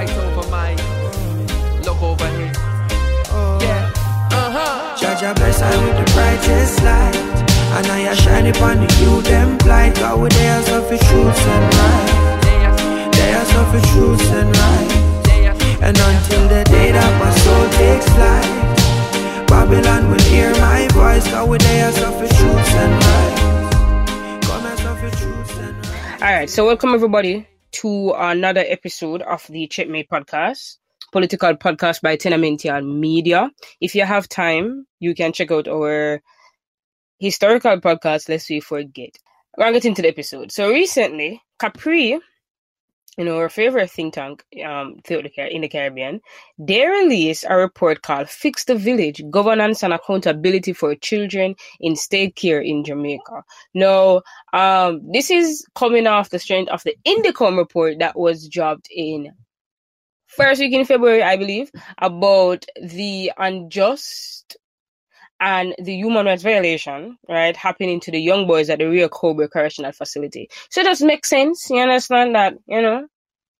right over my look over here. Yeah, uh huh. Judge I bless I with the brightest light. And I shine upon the you them blind. God with their of the truth and right. They are of the truth and right. And until the day that my soul takes flight, Babylon will hear my voice. God with their of the truth and right. Come and suffer truth and right. All right, so welcome everybody to another episode of the Checkmate Podcast, political podcast by Tenamential Media. If you have time, you can check out our historical podcast, Lest We Forget. We're going to get into the episode. So recently, Capri, you know, our favorite think tank um, in the Caribbean, they released a report called Fix the Village, Governance and Accountability for Children in State Care in Jamaica. Now, um, this is coming off the strength of the INDECOM report that was dropped in first week in February, I believe, about the unjust and the human rights violation, right, happening to the young boys at the Rio Cobre Correctional Facility. So it does make sense. You understand that, you know?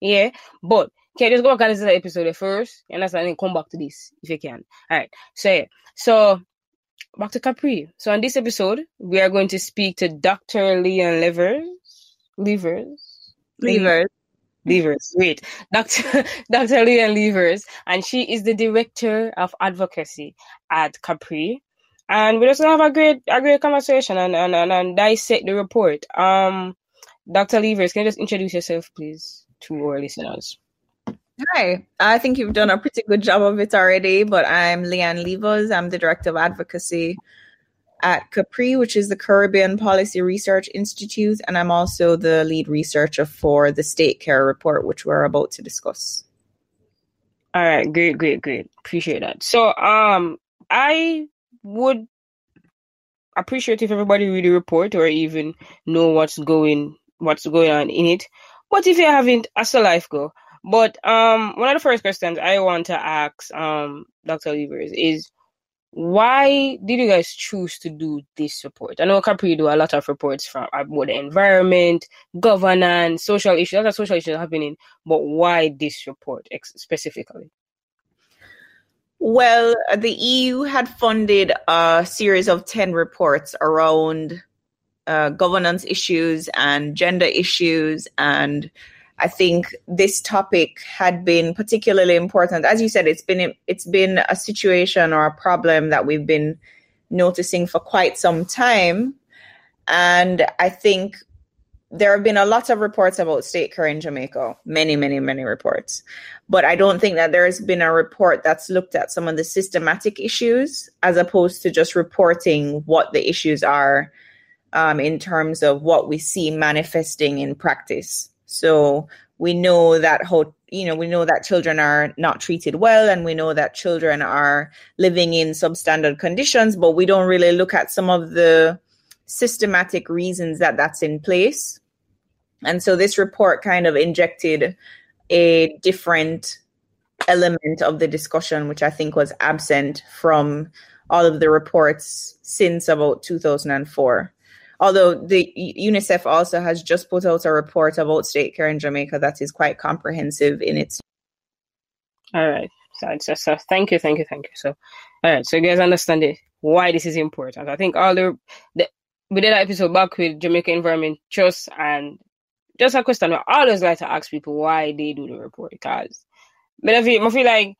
Yeah. But can you just go back and listen to the episode first? You understand? And come back to this if you can. All right. So yeah. So back to Capri. So on this episode, we are going to speak to Dr. Leanne Levers. Levers. Levers. Levers, wait, Dr. Dr. Leanne Levers, and she is the director of advocacy at Capri and we're just gonna have a great a great conversation and, and, and, and dissect the report. Um, Dr. Levers, can you just introduce yourself, please, to our listeners? Hi, I think you've done a pretty good job of it already, but I'm Leanne Levers. I'm the Director of Advocacy at Capri, which is the Caribbean Policy Research Institute, and I'm also the lead researcher for the State Care Report, which we're about to discuss. All right, great, great, great. Appreciate that. So, um, I would appreciate if everybody read the report or even know what's going what's going on in it. But if you haven't, as a life go. But um, one of the first questions I want to ask um Dr. Levers is why did you guys choose to do this report? I know Capri do a lot of reports from about the environment, governance, social issues, other social issues happening, but why this report specifically? Well, the EU had funded a series of 10 reports around uh, governance issues and gender issues. And I think this topic had been particularly important. As you said, it's been it's been a situation or a problem that we've been noticing for quite some time. And I think there have been a lot of reports about state care in Jamaica, many, many, many reports. But I don't think that there's been a report that's looked at some of the systematic issues as opposed to just reporting what the issues are um, in terms of what we see manifesting in practice. So we know that how you know we know that children are not treated well and we know that children are living in substandard conditions but we don't really look at some of the systematic reasons that that's in place and so this report kind of injected a different element of the discussion, which I think was absent from all of the reports since about 2004. Although the UNICEF also has just put out a report about state care in Jamaica that is quite comprehensive in its. All right. So, so, so thank you, thank you, thank you. So, all right. So you guys understand it, why this is important. I think all the, the we did an episode back with Jamaica Environment Trust and just a question I always like to ask people why they do the report because but I feel, I feel like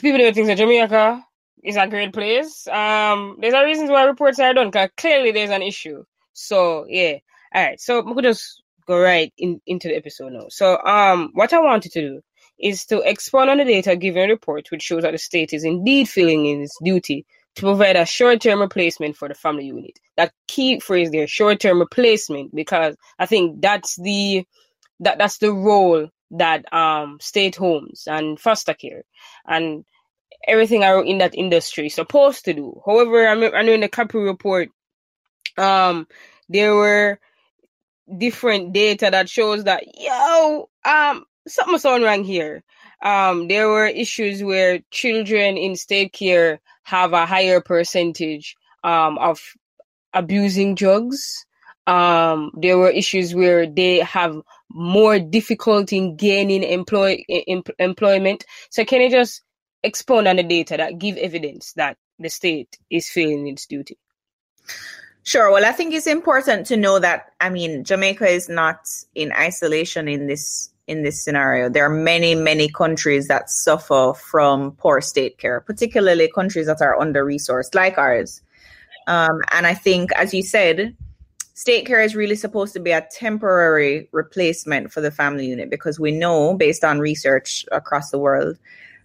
people don't think that Jamaica is a great place. Um, there's a reasons why reports are done because clearly there's an issue. So yeah, all right. So we could just go right in, into the episode now. So um, what I wanted to do is to expand on the data given report which shows that the state is indeed filling in its duty to provide a short-term replacement for the family unit. That key phrase there, short-term replacement, because I think that's the that that's the role that um state homes and foster care and everything in that industry is supposed to do. However, I know in the Capri report, um, there were different data that shows that yo, um, something's wrong here. Um, there were issues where children in state care have a higher percentage um, of abusing drugs um, there were issues where they have more difficulty in gaining employ em- employment. So can you just expound on the data that give evidence that the state is failing its duty? Sure. Well, I think it's important to know that I mean Jamaica is not in isolation in this in this scenario. There are many, many countries that suffer from poor state care, particularly countries that are under resourced like ours. Um, and I think, as you said, state care is really supposed to be a temporary replacement for the family unit because we know, based on research across the world,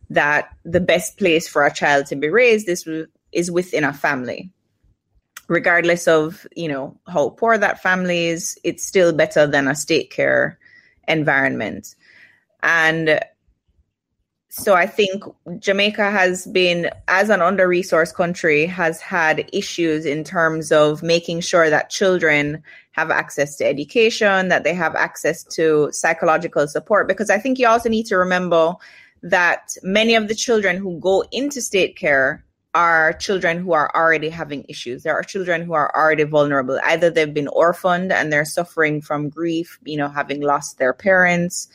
that the best place for a child to be raised is, is within a family. Regardless of, you know, how poor that family is, it's still better than a state care environment. And so I think Jamaica has been, as an under resourced country, has had issues in terms of making sure that children have access to education, that they have access to psychological support. Because I think you also need to remember that many of the children who go into state care are children who are already having issues. There are children who are already vulnerable. Either they've been orphaned and they're suffering from grief, you know, having lost their parents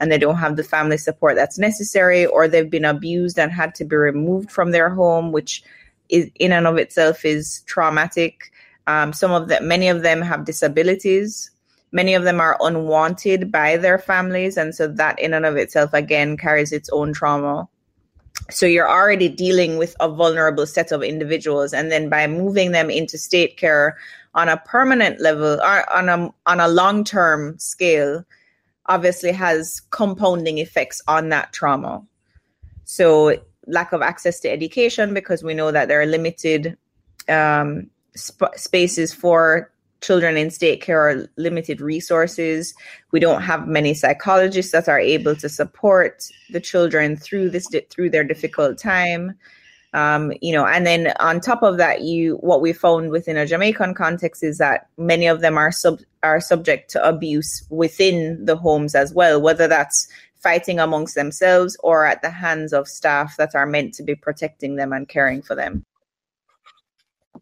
and they don't have the family support that's necessary, or they've been abused and had to be removed from their home, which is in and of itself is traumatic. Um, some of them, many of them have disabilities. Many of them are unwanted by their families, and so that in and of itself again carries its own trauma. So you're already dealing with a vulnerable set of individuals, and then by moving them into state care on a permanent level or on a on a long term scale, obviously has compounding effects on that trauma. So, lack of access to education because we know that there are limited um, sp- spaces for children in state care are limited resources. We don't have many psychologists that are able to support the children through this through their difficult time. Um, you know, and then on top of that, you what we found within a Jamaican context is that many of them are sub are subject to abuse within the homes as well, whether that's fighting amongst themselves or at the hands of staff that are meant to be protecting them and caring for them.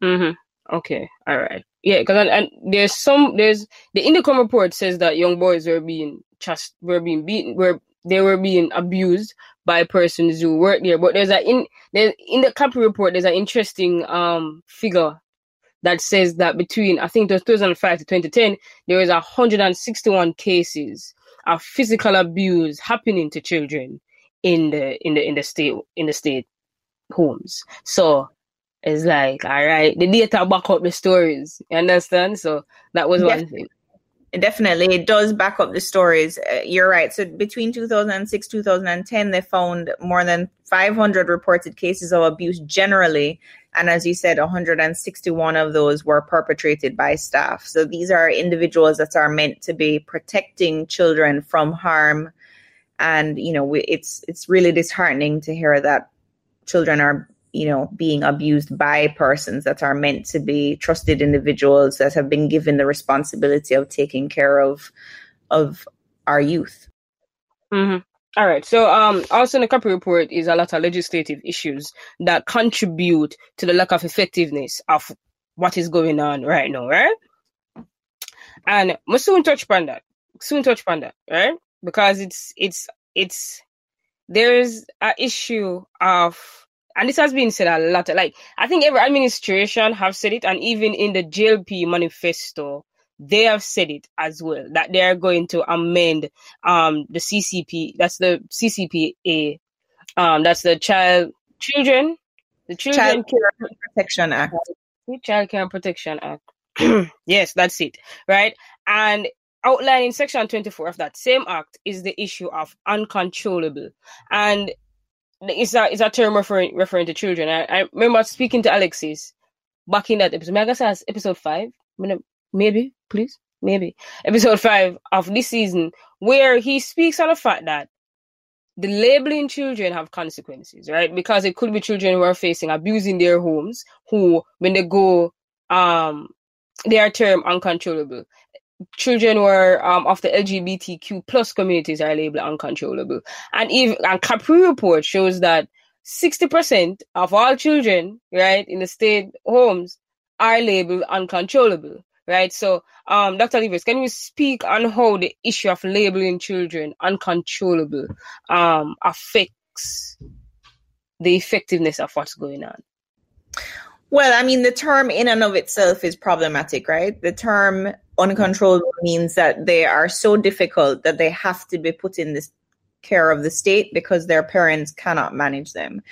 Mm-hmm. Okay. All right. Yeah, because and, and, there's some there's the INDECOM report says that young boys were being just were being beaten were they were being abused by persons who work there. But there's a in there in the Capri report there's an interesting um figure that says that between I think 2005 to 2010 there was 161 cases of physical abuse happening to children in the in the in the state in the state homes. So it's like all right, the data back up the stories. You understand? So that was one thing. Definitely, it does back up the stories. Uh, you're right. So between 2006 2010, they found more than 500 reported cases of abuse generally, and as you said, 161 of those were perpetrated by staff. So these are individuals that are meant to be protecting children from harm, and you know, we, it's it's really disheartening to hear that children are you know, being abused by persons that are meant to be trusted individuals that have been given the responsibility of taking care of of our youth. Mm-hmm. All right. So, um, also in the Capri report is a lot of legislative issues that contribute to the lack of effectiveness of what is going on right now, right? And we soon touch upon that. Soon touch upon that, right? Because it's it's it's there's an issue of and this has been said a lot. Like I think every administration have said it, and even in the JLP manifesto, they have said it as well that they are going to amend um the CCP. That's the CCPA. Um, that's the child children, the Children Child Care Protection Act. Child Care Protection Act. yes, that's it. Right, and outlining section 24 of that same act is the issue of uncontrollable and it's a it's a term referring referring to children. I, I remember speaking to Alexis back in that episode. I guess episode five. Maybe, please, maybe episode five of this season, where he speaks on the fact that the labeling children have consequences, right? Because it could be children who are facing abuse in their homes, who when they go, um, they are termed uncontrollable children who are um, of the LGBTQ plus communities are labeled uncontrollable. And even and Capri report shows that 60% of all children, right, in the state homes are labeled uncontrollable, right? So, um, Dr. Levers, can you speak on how the issue of labeling children uncontrollable um, affects the effectiveness of what's going on? Well, I mean, the term in and of itself is problematic, right? The term uncontrollable means that they are so difficult that they have to be put in this care of the state because their parents cannot manage them.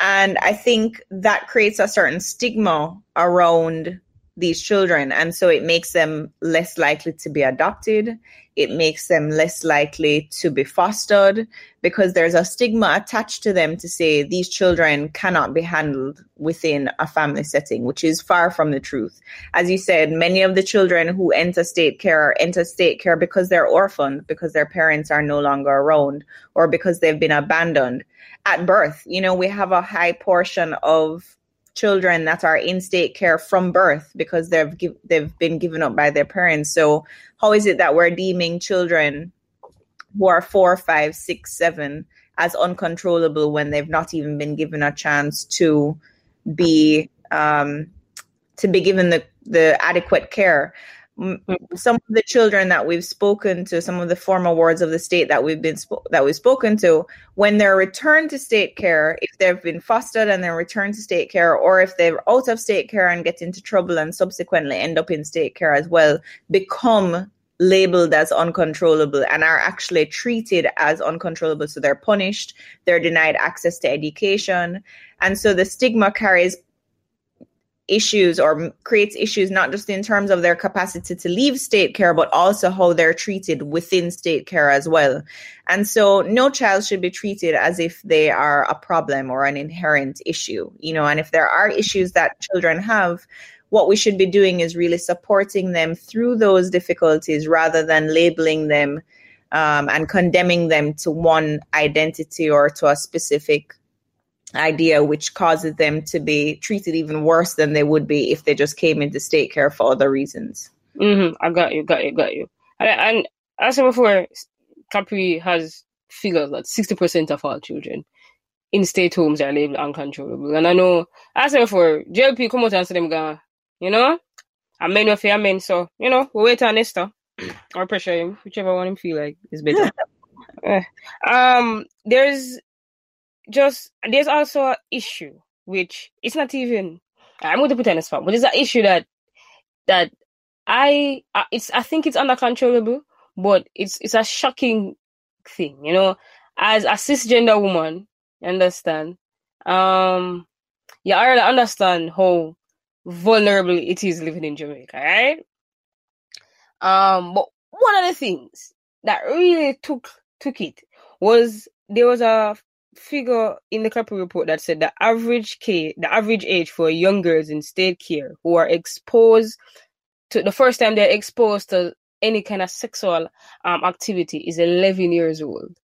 And I think that creates a certain stigma around these children. And so it makes them less likely to be adopted. It makes them less likely to be fostered because there's a stigma attached to them to say these children cannot be handled within a family setting, which is far from the truth. As you said, many of the children who enter state care enter state care because they're orphaned, because their parents are no longer around, or because they've been abandoned at birth. You know, we have a high portion of children that are in state care from birth because they've they've been given up by their parents. So how is it that we're deeming children who are four, five, six, seven as uncontrollable when they've not even been given a chance to be um, to be given the the adequate care? Mm-hmm. some of the children that we've spoken to, some of the former wards of the state that we've been that we've spoken to, when they're returned to state care, if they've been fostered and they're returned to state care, or if they're out of state care and get into trouble and subsequently end up in state care as well, become labeled as uncontrollable and are actually treated as uncontrollable. So they're punished, they're denied access to education. And so the stigma carries issues or creates issues not just in terms of their capacity to leave state care but also how they're treated within state care as well. And so no child should be treated as if they are a problem or an inherent issue you know and if there are issues that children have what we should be doing is really supporting them through those difficulties rather than labeling them um, and condemning them to one identity or to a specific idea, which causes them to be treated even worse than they would be if they just came into state care for other reasons. Mm-hmm. I got you, got you, got you. And, and as I said before, Capri has figures that 60% of all children in state homes are labeled uncontrollable. And I know, as I said before, JLP come out and say them, going, you know, I'm men of your men, so, you know, we wait on Esther or pressure him, whichever one him feel like is better. Eh. um, there's just there's also an issue which it's not even I'm going to put on a spot, but it's an issue that that I it's I think it's uncontrollable, but it's it's a shocking thing, you know. As a cisgender woman, you understand? Um, I really understand how vulnerable it is living in Jamaica, right? Um, but one of the things that really took took it was there was a figure in the Capri report that said the average K, the average age for young girls in state care who are exposed to the first time they're exposed to any kind of sexual um, activity is 11 years old.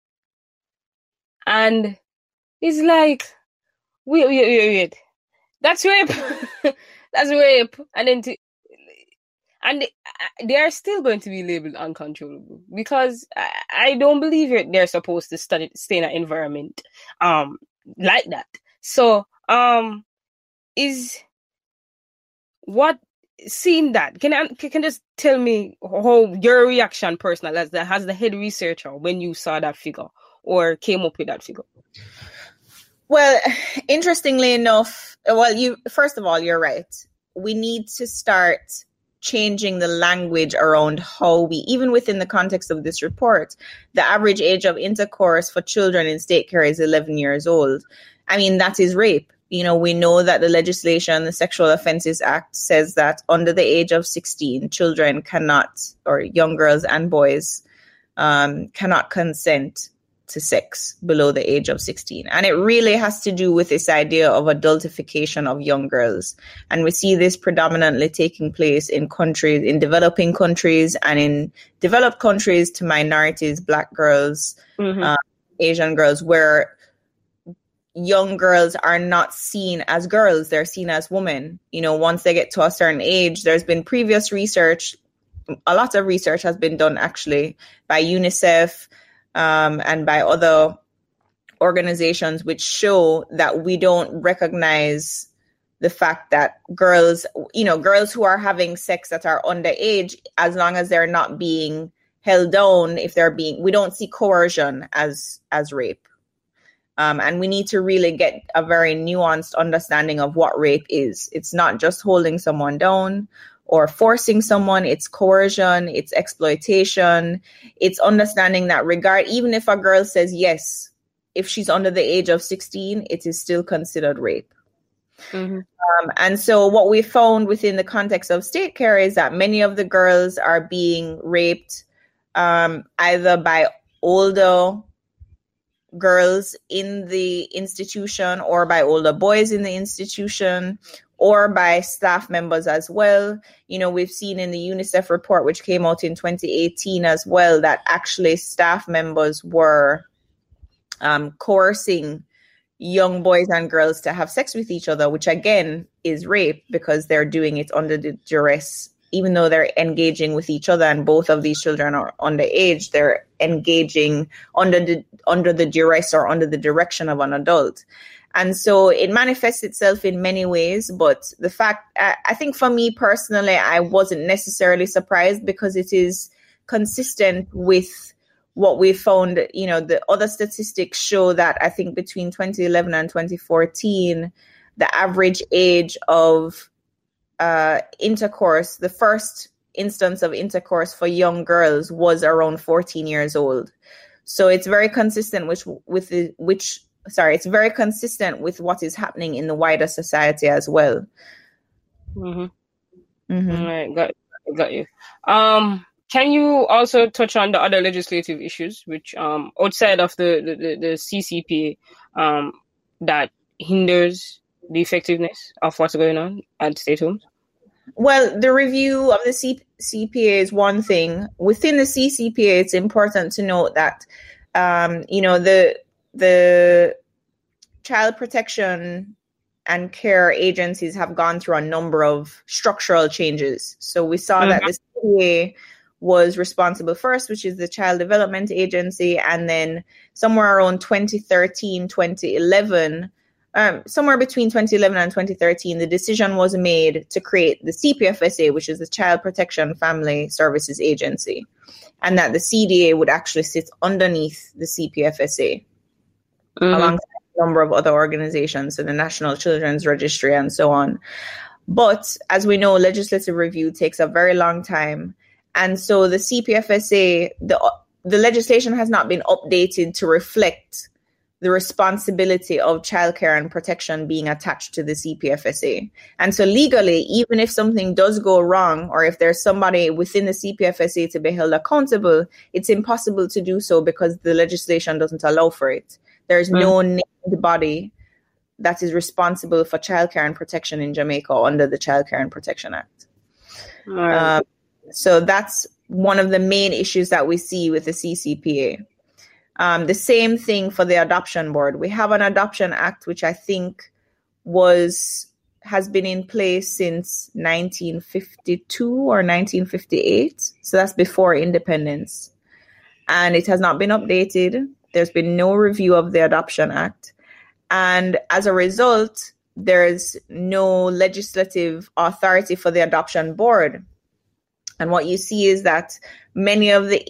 And it's like, wait, wait, wait, wait. That's rape. That's rape. And then to, and they, they, are still going to be labeled uncontrollable because I, I don't believe it. They're supposed to study, stay in an environment um like that. So um is what seeing that can I can just tell me how your reaction personal as the as the head researcher when you saw that figure or came up with that figure well interestingly enough well you first of all you're right we need to start changing the language around how we, even within the context of this report, the average age of intercourse for children in state care is 11 years old. I mean, that is rape. You know, we know that the legislation, the Sexual Offences Act, says that under the age of 16, children cannot, or young girls and boys, um, cannot consent to sex below the age of 16. And it really has to do with this idea of adultification of young girls. And we see this predominantly taking place in countries, in developing countries and in developed countries to minorities, black girls, mm-hmm. uh, Asian girls, where young girls are not seen as girls, they're seen as women. You know, once they get to a certain age, there's been previous research, a lot of research has been done actually by UNICEF um, and by other organizations which show that we don't recognize the fact that girls, you know, girls who are having sex that are underage, as long as they're not being held down, if they're being, we don't see coercion as as rape. Um, and we need to really get a very nuanced understanding of what rape is. It's not just holding someone down or forcing someone, it's coercion, it's exploitation, it's understanding that regard, even if a girl says yes, if she's under the age of 16, it is still considered rape. Mm-hmm. Um, and so, what we found within the context of state care is that many of the girls are being raped um, either by older girls in the institution or by older boys in the institution or by staff members as well. You know, we've seen in the UNICEF report, which came out in 2018 as well, that actually staff members were um, coercing young boys and girls to have sex with each other, which again is rape because they're doing it under the duress even though they're engaging with each other and both of these children are underage, they're engaging under the under the duress or under the direction of an adult. And so it manifests itself in many ways, but the fact I, I think for me personally, I wasn't necessarily surprised because it is consistent with what we found, you know, the other statistics show that I think between 2011 and 2014, the average age of uh, intercourse, the first instance of intercourse for young girls was around 14 years old. So it's very consistent with with the, which sorry, it's very consistent with what is happening in the wider society as well. Mm-hmm. Mm-hmm. Right, got got you. Um, can you also touch on the other legislative issues, which um outside of the the, the, the CCPA, um, that hinders the effectiveness of what's going on at state homes? Well, the review of the C- CPA is one thing. Within the CCPA, it's important to note that um, you know the the child protection and care agencies have gone through a number of structural changes. So we saw mm-hmm. that the CPA was responsible first, which is the Child Development Agency, and then somewhere around 2013, 2011 um, somewhere between 2011 and 2013, the decision was made to create the CPFSA, which is the Child Protection Family Services Agency, and that the CDA would actually sit underneath the CPFSA, mm-hmm. alongside number of other organizations, so the National Children's Registry and so on. But as we know, legislative review takes a very long time, and so the CPFSA, the the legislation has not been updated to reflect the responsibility of childcare and protection being attached to the CPFSA. And so legally, even if something does go wrong or if there's somebody within the CPFSA to be held accountable, it's impossible to do so because the legislation doesn't allow for it. There's mm. no named body that is responsible for childcare and protection in Jamaica under the Childcare and Protection Act. Right. Um, so that's one of the main issues that we see with the CCPA. Um, the same thing for the adoption board. We have an adoption act, which I think was has been in place since 1952 or 1958. So that's before independence. And it has not been updated. There's been no review of the Adoption Act. And as a result, there's no legislative authority for the adoption board. And what you see is that many of the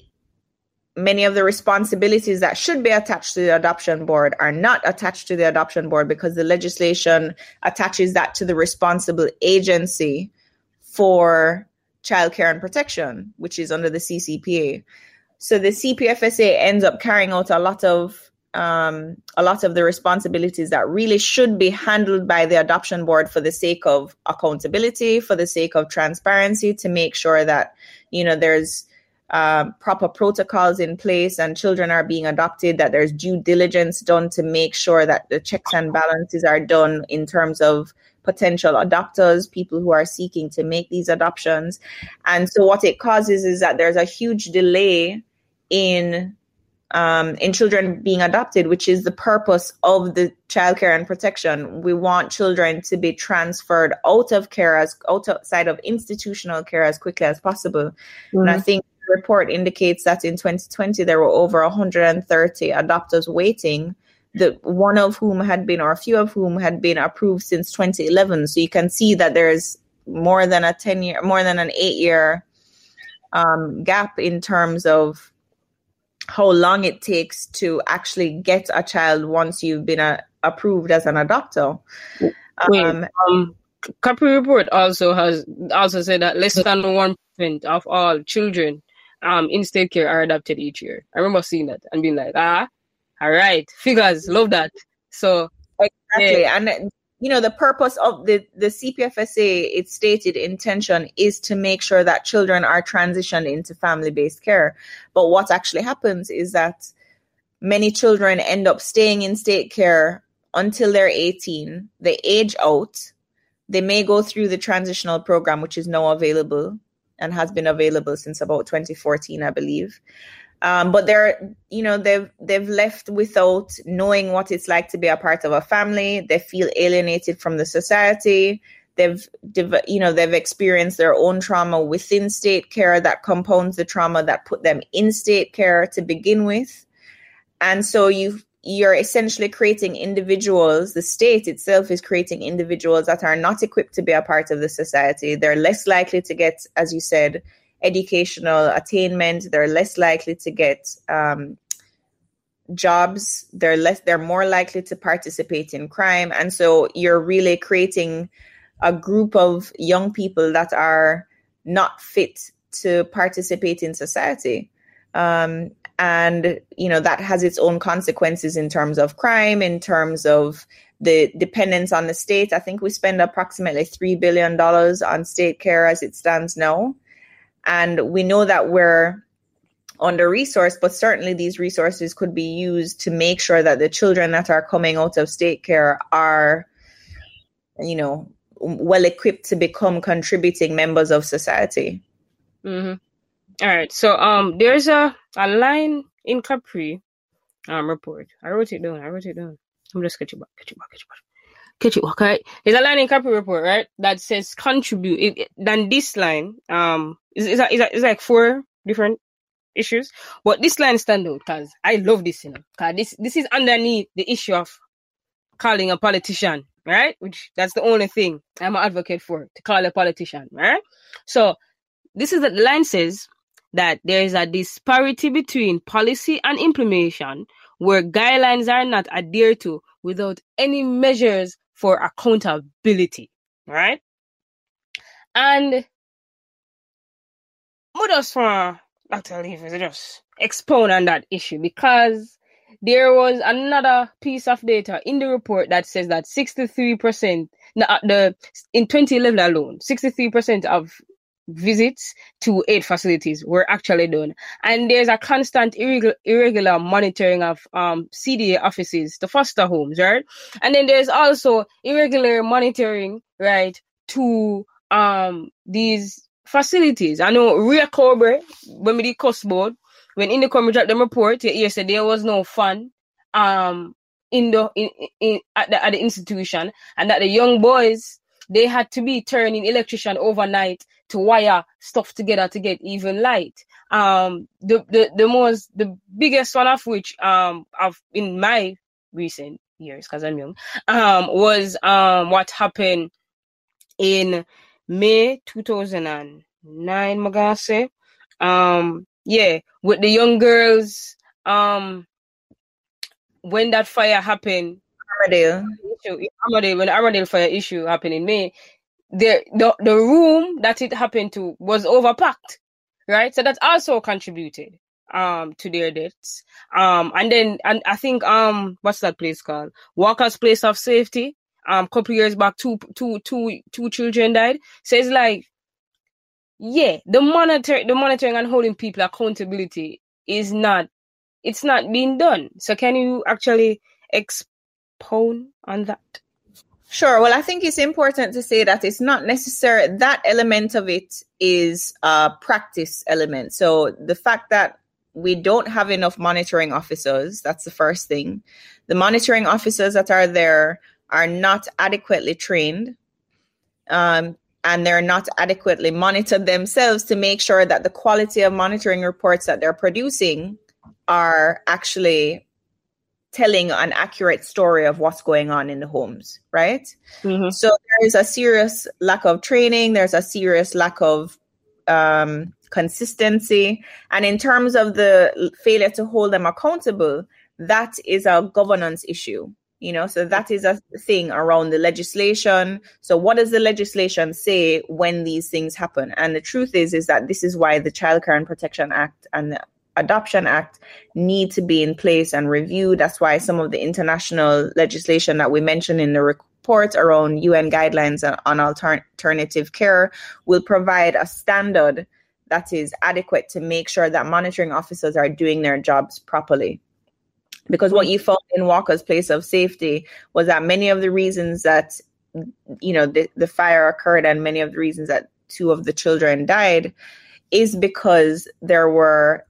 many of the responsibilities that should be attached to the adoption board are not attached to the adoption board because the legislation attaches that to the responsible agency for child care and protection, which is under the CCPA. So the CPFSA ends up carrying out a lot of um, a lot of the responsibilities that really should be handled by the adoption board for the sake of accountability, for the sake of transparency, to make sure that you know there's um, proper protocols in place and children are being adopted, that there's due diligence done to make sure that the checks and balances are done in terms of potential adopters, people who are seeking to make these adoptions. And so what it causes is that there's a huge delay in um, in children being adopted, which is the purpose of the child care and protection. We want children to be transferred out of care as outside of institutional care as quickly as possible. Mm-hmm. And I think the report indicates that in 2020 there were over 130 adopters waiting the one of whom had been, or a few of whom had been approved since 2011. So you can see that there's more than a 10 year, more than an eight year um, gap in terms of how long it takes to actually get a child once you've been a, uh, approved as an adopter. Wait, um, um, Capri report also has also said that less than one percent of all children um in state care are adopted each year. I remember seeing that and being like, ah, all right, figures, love that. So exactly, yeah. and you know the purpose of the the CPFSA, its stated intention is to make sure that children are transitioned into family based care. But what actually happens is that many children end up staying in state care until they're 18. They age out. They may go through the transitional program, which is now available and has been available since about 2014, I believe. Um, but they're, you know, they've they've left without knowing what it's like to be a part of a family. They feel alienated from the society. They've, you know, they've experienced their own trauma within state care that compounds the trauma that put them in state care to begin with. And so you you're essentially creating individuals, the state itself is creating individuals that are not equipped to be a part of the society. They're less likely to get, as you said, educational attainment. They're less likely to get um, jobs. They're less. They're more likely to participate in crime, and so you're really creating a group of young people that are not fit to participate in society. Um, and you know that has its own consequences in terms of crime in terms of the dependence on the state i think we spend approximately 3 billion dollars on state care as it stands now and we know that we're under resourced but certainly these resources could be used to make sure that the children that are coming out of state care are you know well equipped to become contributing members of society mm-hmm. All right. So um there's a, a line in Capri um report. I wrote it down. I wrote it down. I'm just catch it back, catch it back, catch it back. Back. There's a line in Capri report, right? That says contribute. It, it, then this line um is is, is, like four different issues. But this line stand out because I love this, you know. Cause this this is underneath the issue of calling a politician, right? Which that's the only thing I'm an advocate for to call a politician, right? So this is the line says that there is a disparity between policy and implementation where guidelines are not adhered to without any measures for accountability, right? And what else for Dr. Leaves just expound on that issue because there was another piece of data in the report that says that 63% the in 2011 alone 63% of visits to aid facilities were actually done. And there's a constant irregular, monitoring of um, CDA offices, the foster homes, right? And then there's also irregular monitoring, right, to um, these facilities. I know Rio Cobre, when we did cost board, when in the dropped them report, said there was no fun um, in the in, in at the, at the institution and that the young boys they had to be turning electrician overnight to wire stuff together to get even light. Um, the, the, the most, the biggest one of which, um, of in my recent years, cause I'm young, um, was, um, what happened in May 2009, Magase. Um, yeah, with the young girls, um, when that fire happened, Armadale. Armadale, when the Armadale fire issue happened in May, the, the the room that it happened to was overpacked, right? So that also contributed um to their deaths. Um and then and I think um what's that place called? Walker's Place of Safety. Um couple years back two two two two children died. So it's like yeah, the monitor the monitoring and holding people accountability is not it's not being done. So can you actually expound on that? Sure. Well, I think it's important to say that it's not necessary. That element of it is a practice element. So the fact that we don't have enough monitoring officers, that's the first thing. The monitoring officers that are there are not adequately trained. Um, and they're not adequately monitored themselves to make sure that the quality of monitoring reports that they're producing are actually telling an accurate story of what's going on in the homes, right? Mhm. So there is a serious lack of training. There's a serious lack of um, consistency, and in terms of the failure to hold them accountable, that is a governance issue. You know, so that is a thing around the legislation. So what does the legislation say when these things happen? And the truth is, is that this is why the Child Care and Protection Act and the Adoption Act need to be in place and reviewed. That's why some of the international legislation that we mentioned in the report around UN guidelines on- alternative care will provide a standard that is adequate to make sure that monitoring officers are doing their jobs properly. Because what you found in Walker's place of safety was that many of the reasons that you know the, the fire occurred and many of the reasons that two of the children died is because there were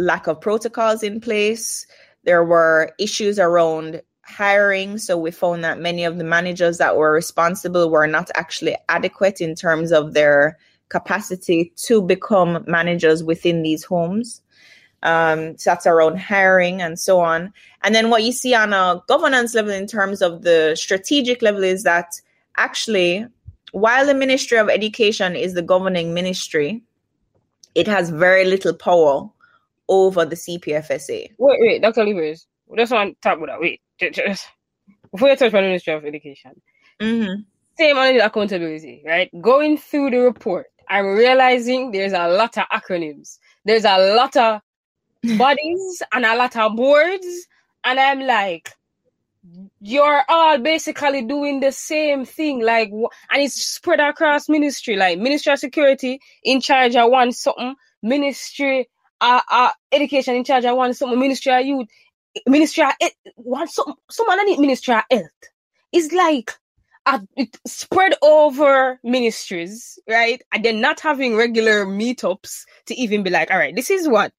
lack of protocols in place there were issues around hiring so we found that many of the managers that were responsible were not actually adequate in terms of their capacity to become managers within these homes um, so that's around hiring and so on. And then what you see on a governance level in terms of the strategic level is that actually, while the Ministry of Education is the governing ministry, it has very little power over the CPFSA. Wait, wait, Dr. Livers. Just want to talk about that. Wait, ju- just before you touch on the Ministry of Education, Mm-hmm. same on the accountability, right? Going through the report, I'm realizing there's a lot of acronyms. There's a lot of bodies and a lot of boards, and I'm like, you're all basically doing the same thing, like, and it's spread across ministry, like Ministry of Security in charge of one something, Ministry uh, uh Education in charge of one something, Ministry of Youth, Ministry of Health, one something, someone need Ministry of Health. It's like uh, it spread over ministries, right? And they're not having regular meetups to even be like, all right, this is what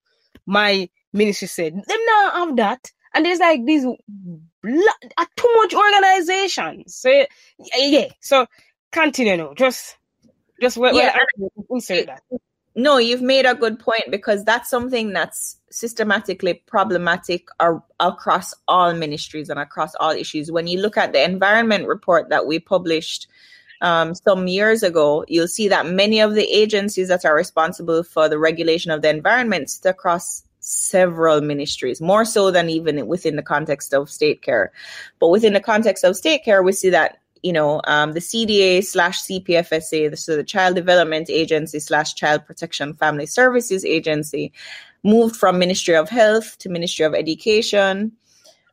my ministry said. Them not have that. And there's like these uh, too much organizations. So yeah, yeah. So continue now. Just just well, Yeah, well, insert that. No, you've made a good point because that's something that's systematically problematic ar- across all ministries and across all issues. When you look at the environment report that we published um, some years ago, you'll see that many of the agencies that are responsible for the regulation of the environment sit across several ministries, more so than even within the context of state care. But within the context of state care, we see that you know, um, the CDA slash CPFSA, so the Child Development Agency slash Child Protection Family Services Agency, moved from Ministry of Health to Ministry of Education.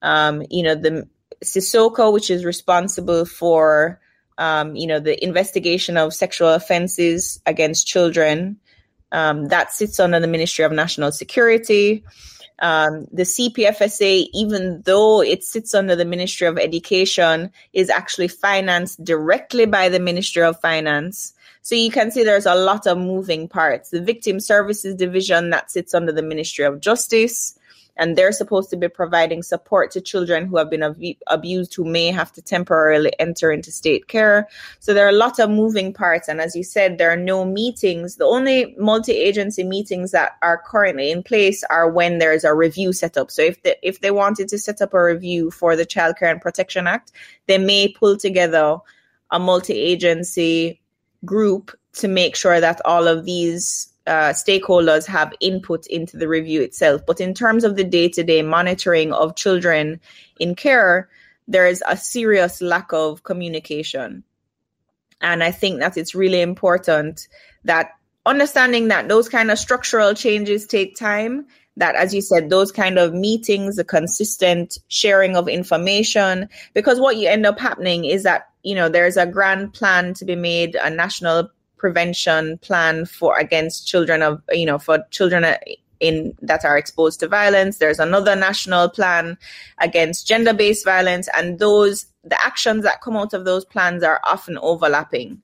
Um, you know, the CISOCA, which is responsible for, um, you know, the investigation of sexual offenses against children, um, that sits under the Ministry of National Security. Um, the CPFSA, even though it sits under the Ministry of Education, is actually financed directly by the Ministry of Finance. So you can see there's a lot of moving parts. The Victim Services Division that sits under the Ministry of Justice, and they're supposed to be providing support to children who have been abu- abused who may have to temporarily enter into state care. So there are a lot of moving parts. And as you said, there are no meetings. The only multi agency meetings that are currently in place are when there's a review set up. So if, the, if they wanted to set up a review for the Child Care and Protection Act, they may pull together a multi agency group to make sure that all of these uh, stakeholders have input into the review itself. But in terms of the day to day monitoring of children in care, there is a serious lack of communication. And I think that it's really important that understanding that those kind of structural changes take time, that as you said, those kind of meetings, the consistent sharing of information, because what you end up happening is that, you know, there's a grand plan to be made, a national prevention plan for against children of, you know, for children in that are exposed to violence. There's another national plan against gender-based violence, and those the actions that come out of those plans are often overlapping.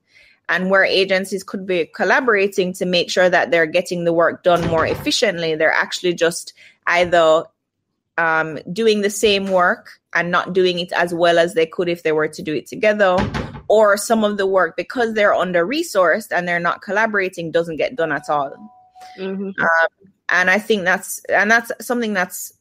And where agencies could be collaborating to make sure that they're getting the work done more efficiently, they're actually just either um, doing the same work and not doing it as well as they could if they were to do it together, or some of the work because they're under resourced and they're not collaborating doesn't get done at all Mhm. and I think that's and that's something that's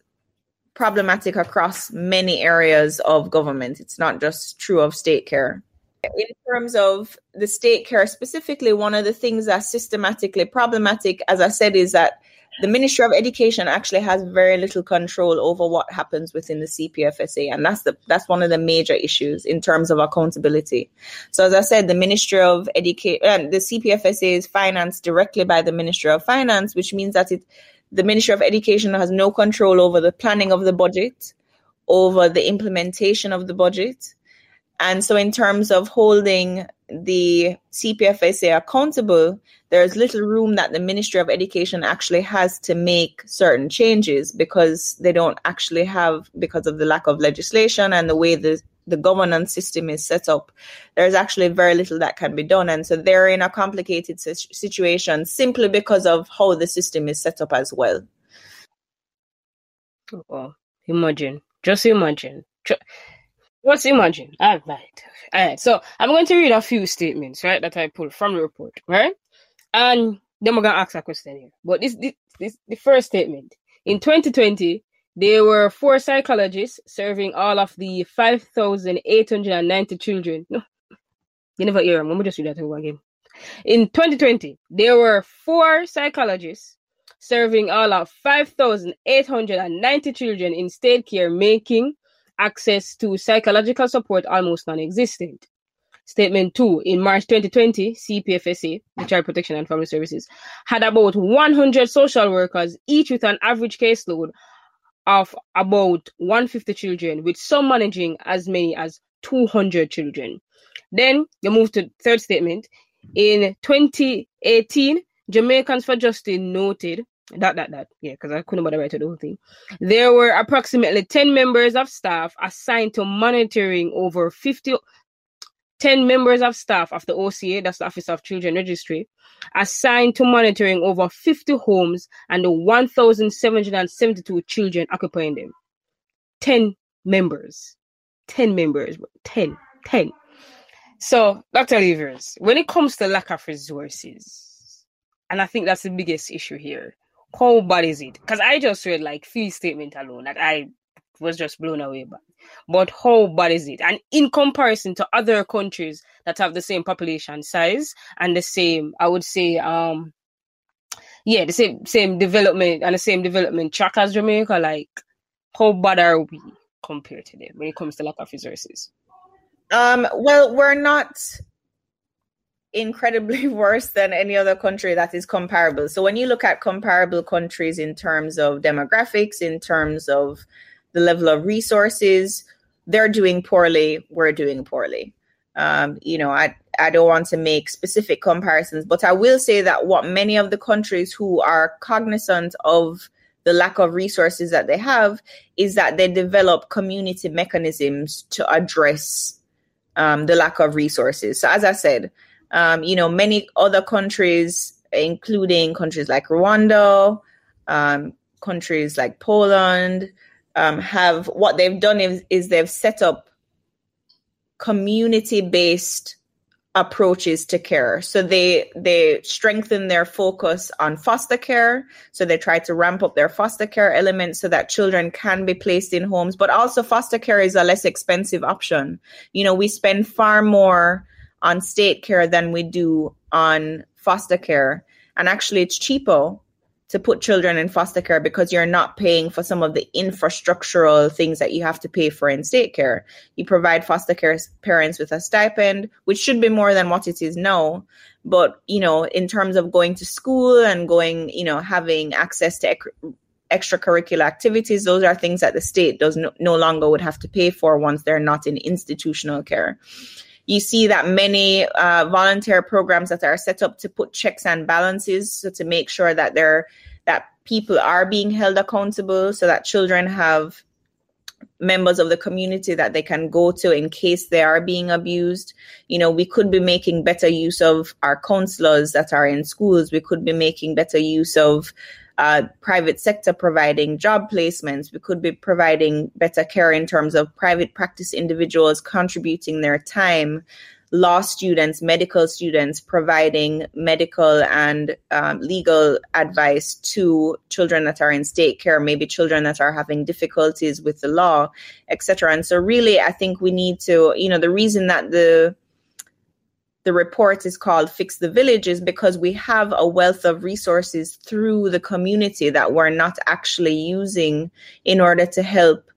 problematic across many areas of government. It's not just true of state care. In terms of the state care specifically, one of the things that's systematically problematic, as I said, is that the Ministry of Education actually has very little control over what happens within the CPFSA, and that's the that's one of the major issues in terms of accountability. So, as I said, the Ministry of Education, uh, the CPFSA is financed directly by the Ministry of Finance, which means that it the Ministry of Education has no control over the planning of the budget, over the implementation of the budget. And so, in terms of holding the CPFSA accountable, there's little room that the Ministry of Education actually has to make certain changes because they don't actually have, because of the lack of legislation and the way the the governance system is set up, there's actually very little that can be done. And so they're in a complicated situation simply because of how the system is set up as well. Well, imagine, just imagine. Just imagine. All right. All right. So I'm going to read a few statements, right, that I pulled from the report, right? And then we're going to ask a question here. But this, this, this the first statement. In 2020, there were four psychologists serving all of the 5,890 children. No, you never hear them. Let me just read that over again. In 2020, there were four psychologists serving all of 5,890 children in state care, making access to psychological support almost non existent. Statement 2 In March 2020, CPFSA, the Child Protection and Family Services, had about 100 social workers, each with an average caseload of about 150 children, with some managing as many as 200 children. Then you move to third statement. In 2018, Jamaicans for Justice noted that that that yeah, because I couldn't bother write the whole thing. There were approximately 10 members of staff assigned to monitoring over 50 10 members of staff of the OCA, that's the Office of Children Registry, assigned to monitoring over 50 homes and the 1,772 children occupying them. 10 members. 10 members. 10. 10. So, Dr. Levers, when it comes to lack of resources, and I think that's the biggest issue here, how bad is it? Because I just read like three statement alone that I was just blown away by. But how bad is it? And in comparison to other countries that have the same population size and the same, I would say, um, yeah, the same same development and the same development track as Jamaica, like how bad are we compared to them when it comes to lack of resources? Um, well, we're not incredibly worse than any other country that is comparable. So when you look at comparable countries in terms of demographics, in terms of the level of resources. They're doing poorly. We're doing poorly. Um, you know, I I don't want to make specific comparisons, but I will say that what many of the countries who are cognizant of the lack of resources that they have is that they develop community mechanisms to address um, the lack of resources. So, as I said, um, you know, many other countries, including countries like Rwanda, um, countries like Poland, um, have what they've done is, is they've set up community based approaches to care. So they they strengthen their focus on foster care. So they try to ramp up their foster care elements so that children can be placed in homes. But also foster care is a less expensive option. You know, we spend far more on state care than we do on foster care. And actually it's cheaper to put children in foster care because you're not paying for some of the infrastructural things that you have to pay for in state care. You provide foster care parents with a stipend, which should be more than what it is now. But, you know, in terms of going to school and going, you know, having access to ec- extracurricular activities, those are things that the state does no, no longer would have to pay for once they're not in institutional care you see that many uh, volunteer programs that are set up to put checks and balances so to make sure that they're that people are being held accountable so that children have members of the community that they can go to in case they are being abused. You know, we could be making better use of our counselors that are in schools. We could be making better use of uh, private sector providing job placements. We could be providing better care in terms of private practice individuals contributing their time law students, medical students, providing medical and um, legal advice to children that are in state care, maybe children that are having difficulties with the law, etc. And so, really, I think we need to, you know, the reason that the the report is called Fix the Village is because we have a wealth of resources through the community that we're not actually using in order to help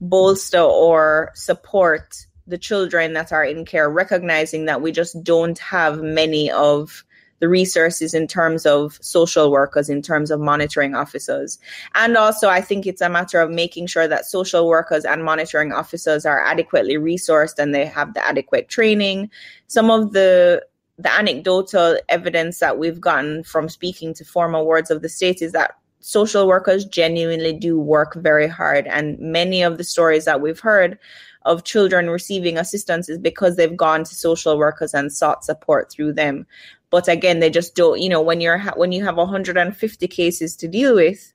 bolster or support the children that are in care, recognizing that we just don't have many of the resources in terms of social workers, in terms of monitoring officers. And also, I think it's a matter of making sure that social workers and monitoring officers are adequately resourced and they have the adequate training. Some of the the anecdotal evidence that we've gotten from speaking to former wards of the state is that social workers genuinely do work very hard. And many of the stories that we've heard of children receiving assistance is because they've gone to social workers and sought support through them. But again, they just don't, you know, when you're, ha- when you have 150 cases to deal with,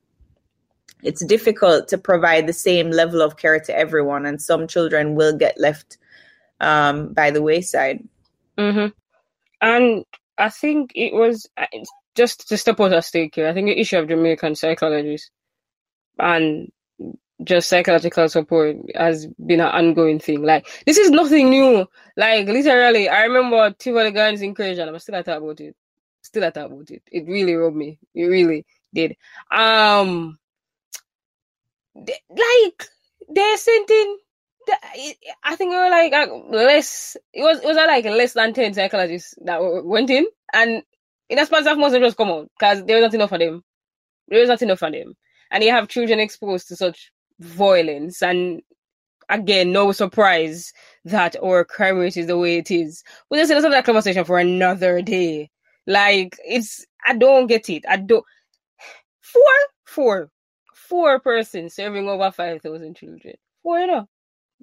it's difficult to provide the same level of care to everyone. And some children will get left um, by the wayside. Mm-hmm. And I think it was uh, just to step out of stake here. I think the issue of Jamaican psychologists and just psychological support has been an ongoing thing. Like this is nothing new. Like literally, I remember two of the guys in Crazy, I'm still at about it. Still at about it. It really rubbed me. It really did. Um, they, like they sent in. I think we were like uh, less. It was it was like less than ten psychologists that went in, and in a span of months, they just come out because there was not enough for them. There was not enough for them, and you have children exposed to such violence. And again no surprise that our crime rate is the way it is. We just have that conversation for another day. Like it's i don't get it. I don't four four four persons serving over 5000 children. Four you know?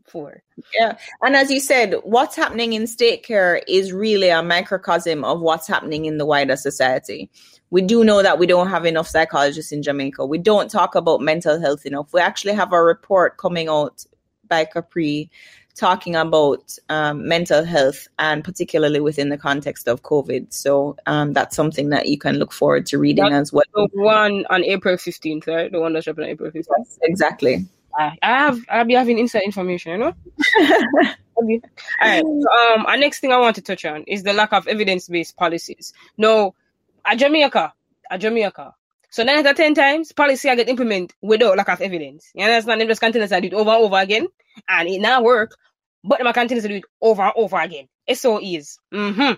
Four. Yeah. And as you said what's happening in state care is really a microcosm of what's happening in the wider society we do know that we don't have enough psychologists in Jamaica. We don't talk about mental health enough. We actually have a report coming out by Capri talking about um, mental health and particularly within the context of COVID. So um, that's something that you can look forward to reading that's as well. The one on April 15th, right? The one that's up on April 15th. Yes, exactly. I have, I'll be having inside information, you know? All right. So, um, our next thing I want to touch on is the lack of evidence-based policies. No, a Jamaica, a Jamaica. So nine out of ten times, policy I get implemented without lack of evidence. You understand? Them just continue to do it over and over again, and it now work, but them continue to do it over and over again. So is. Mm-hmm.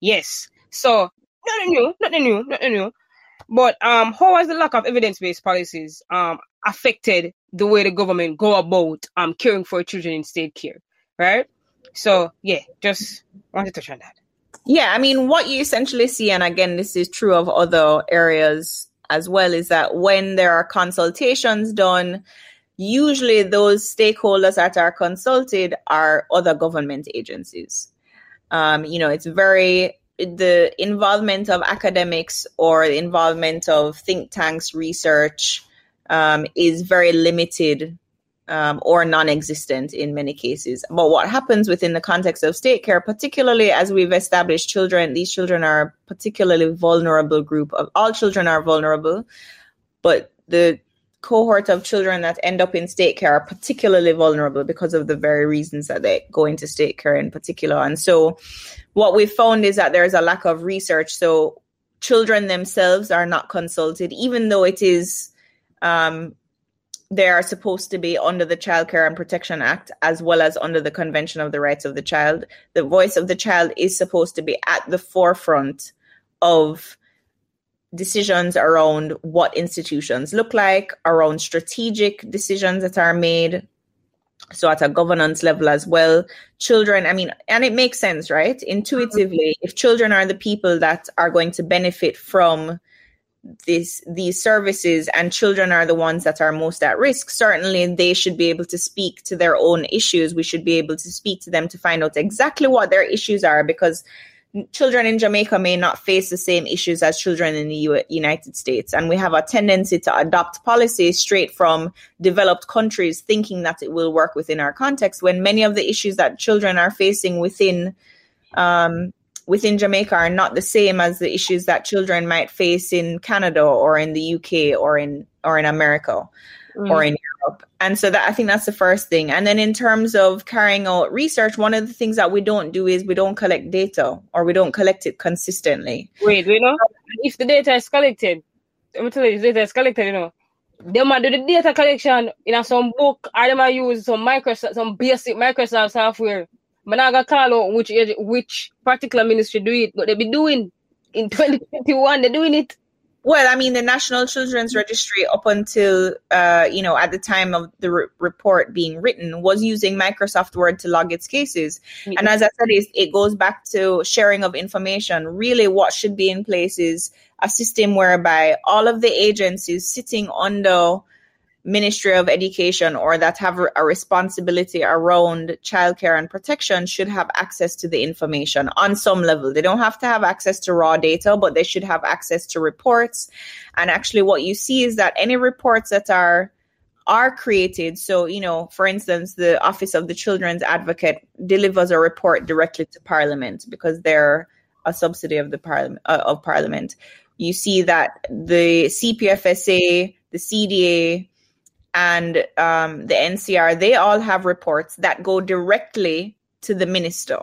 Yes. So nothing new, nothing new, nothing new. But um, how has the lack of evidence-based policies um affected the way the government go about um caring for children in state care? Right. So yeah, just wanted to touch on that. Yeah, I mean, what you essentially see, and again, this is true of other areas as well, is that when there are consultations done, usually those stakeholders that are consulted are other government agencies. Um, you know, it's very the involvement of academics or the involvement of think tanks research um, is very limited um, or non-existent in many cases. But what happens within the context of state care, particularly as we've established children, these children are a particularly vulnerable group of all children are vulnerable, but the cohort of children that end up in state care are particularly vulnerable because of the very reasons that they go into state care in particular. And so what we found is that there's a lack of research. So children themselves are not consulted, even though it is um, they are supposed to be under the Child Care and Protection Act as well as under the Convention of the Rights of the Child. The voice of the child is supposed to be at the forefront of decisions around what institutions look like, around strategic decisions that are made. So at a governance level as well, children, I mean, and it makes sense, right? Intuitively, if children are the people that are going to benefit from this these services and children are the ones that are most at risk certainly they should be able to speak to their own issues. We should be able to speak to them to find out exactly what their issues are because children in Jamaica may not face the same issues as children in the U- United States. And we have a tendency to adopt policies straight from developed countries thinking that it will work within our context when many of the issues that children are facing within um, within Jamaica are not the same as the issues that children might face in Canada or in the UK or in or in America mm. or in Europe. And so that I think that's the first thing. And then in terms of carrying out research, one of the things that we don't do is we don't collect data or we don't collect it consistently. Wait, you know, if the data is collected, I'm tell you, the data is collected, you know. They might do the data collection in a some book, or they might use some Microsoft, some basic Microsoft software. I'm not gonna call out which which particular ministry do it, but they be doing in 2021, they're doing it. Well, I mean, the National Children's Registry, up until uh, you know, at the time of the re- report being written, was using Microsoft Word to log its cases. Mm-hmm. And as I said, it, it goes back to sharing of information. Really, what should be in place is a system whereby all of the agencies sitting under Ministry of Education or that have a responsibility around childcare and protection should have access to the information on some level. They don't have to have access to raw data, but they should have access to reports. And actually, what you see is that any reports that are are created. So, you know, for instance, the Office of the Children's Advocate delivers a report directly to Parliament because they're a subsidy of the Parliament uh, of Parliament. You see that the CPFSA, the CDA, and um, the NCR, they all have reports that go directly to the minister,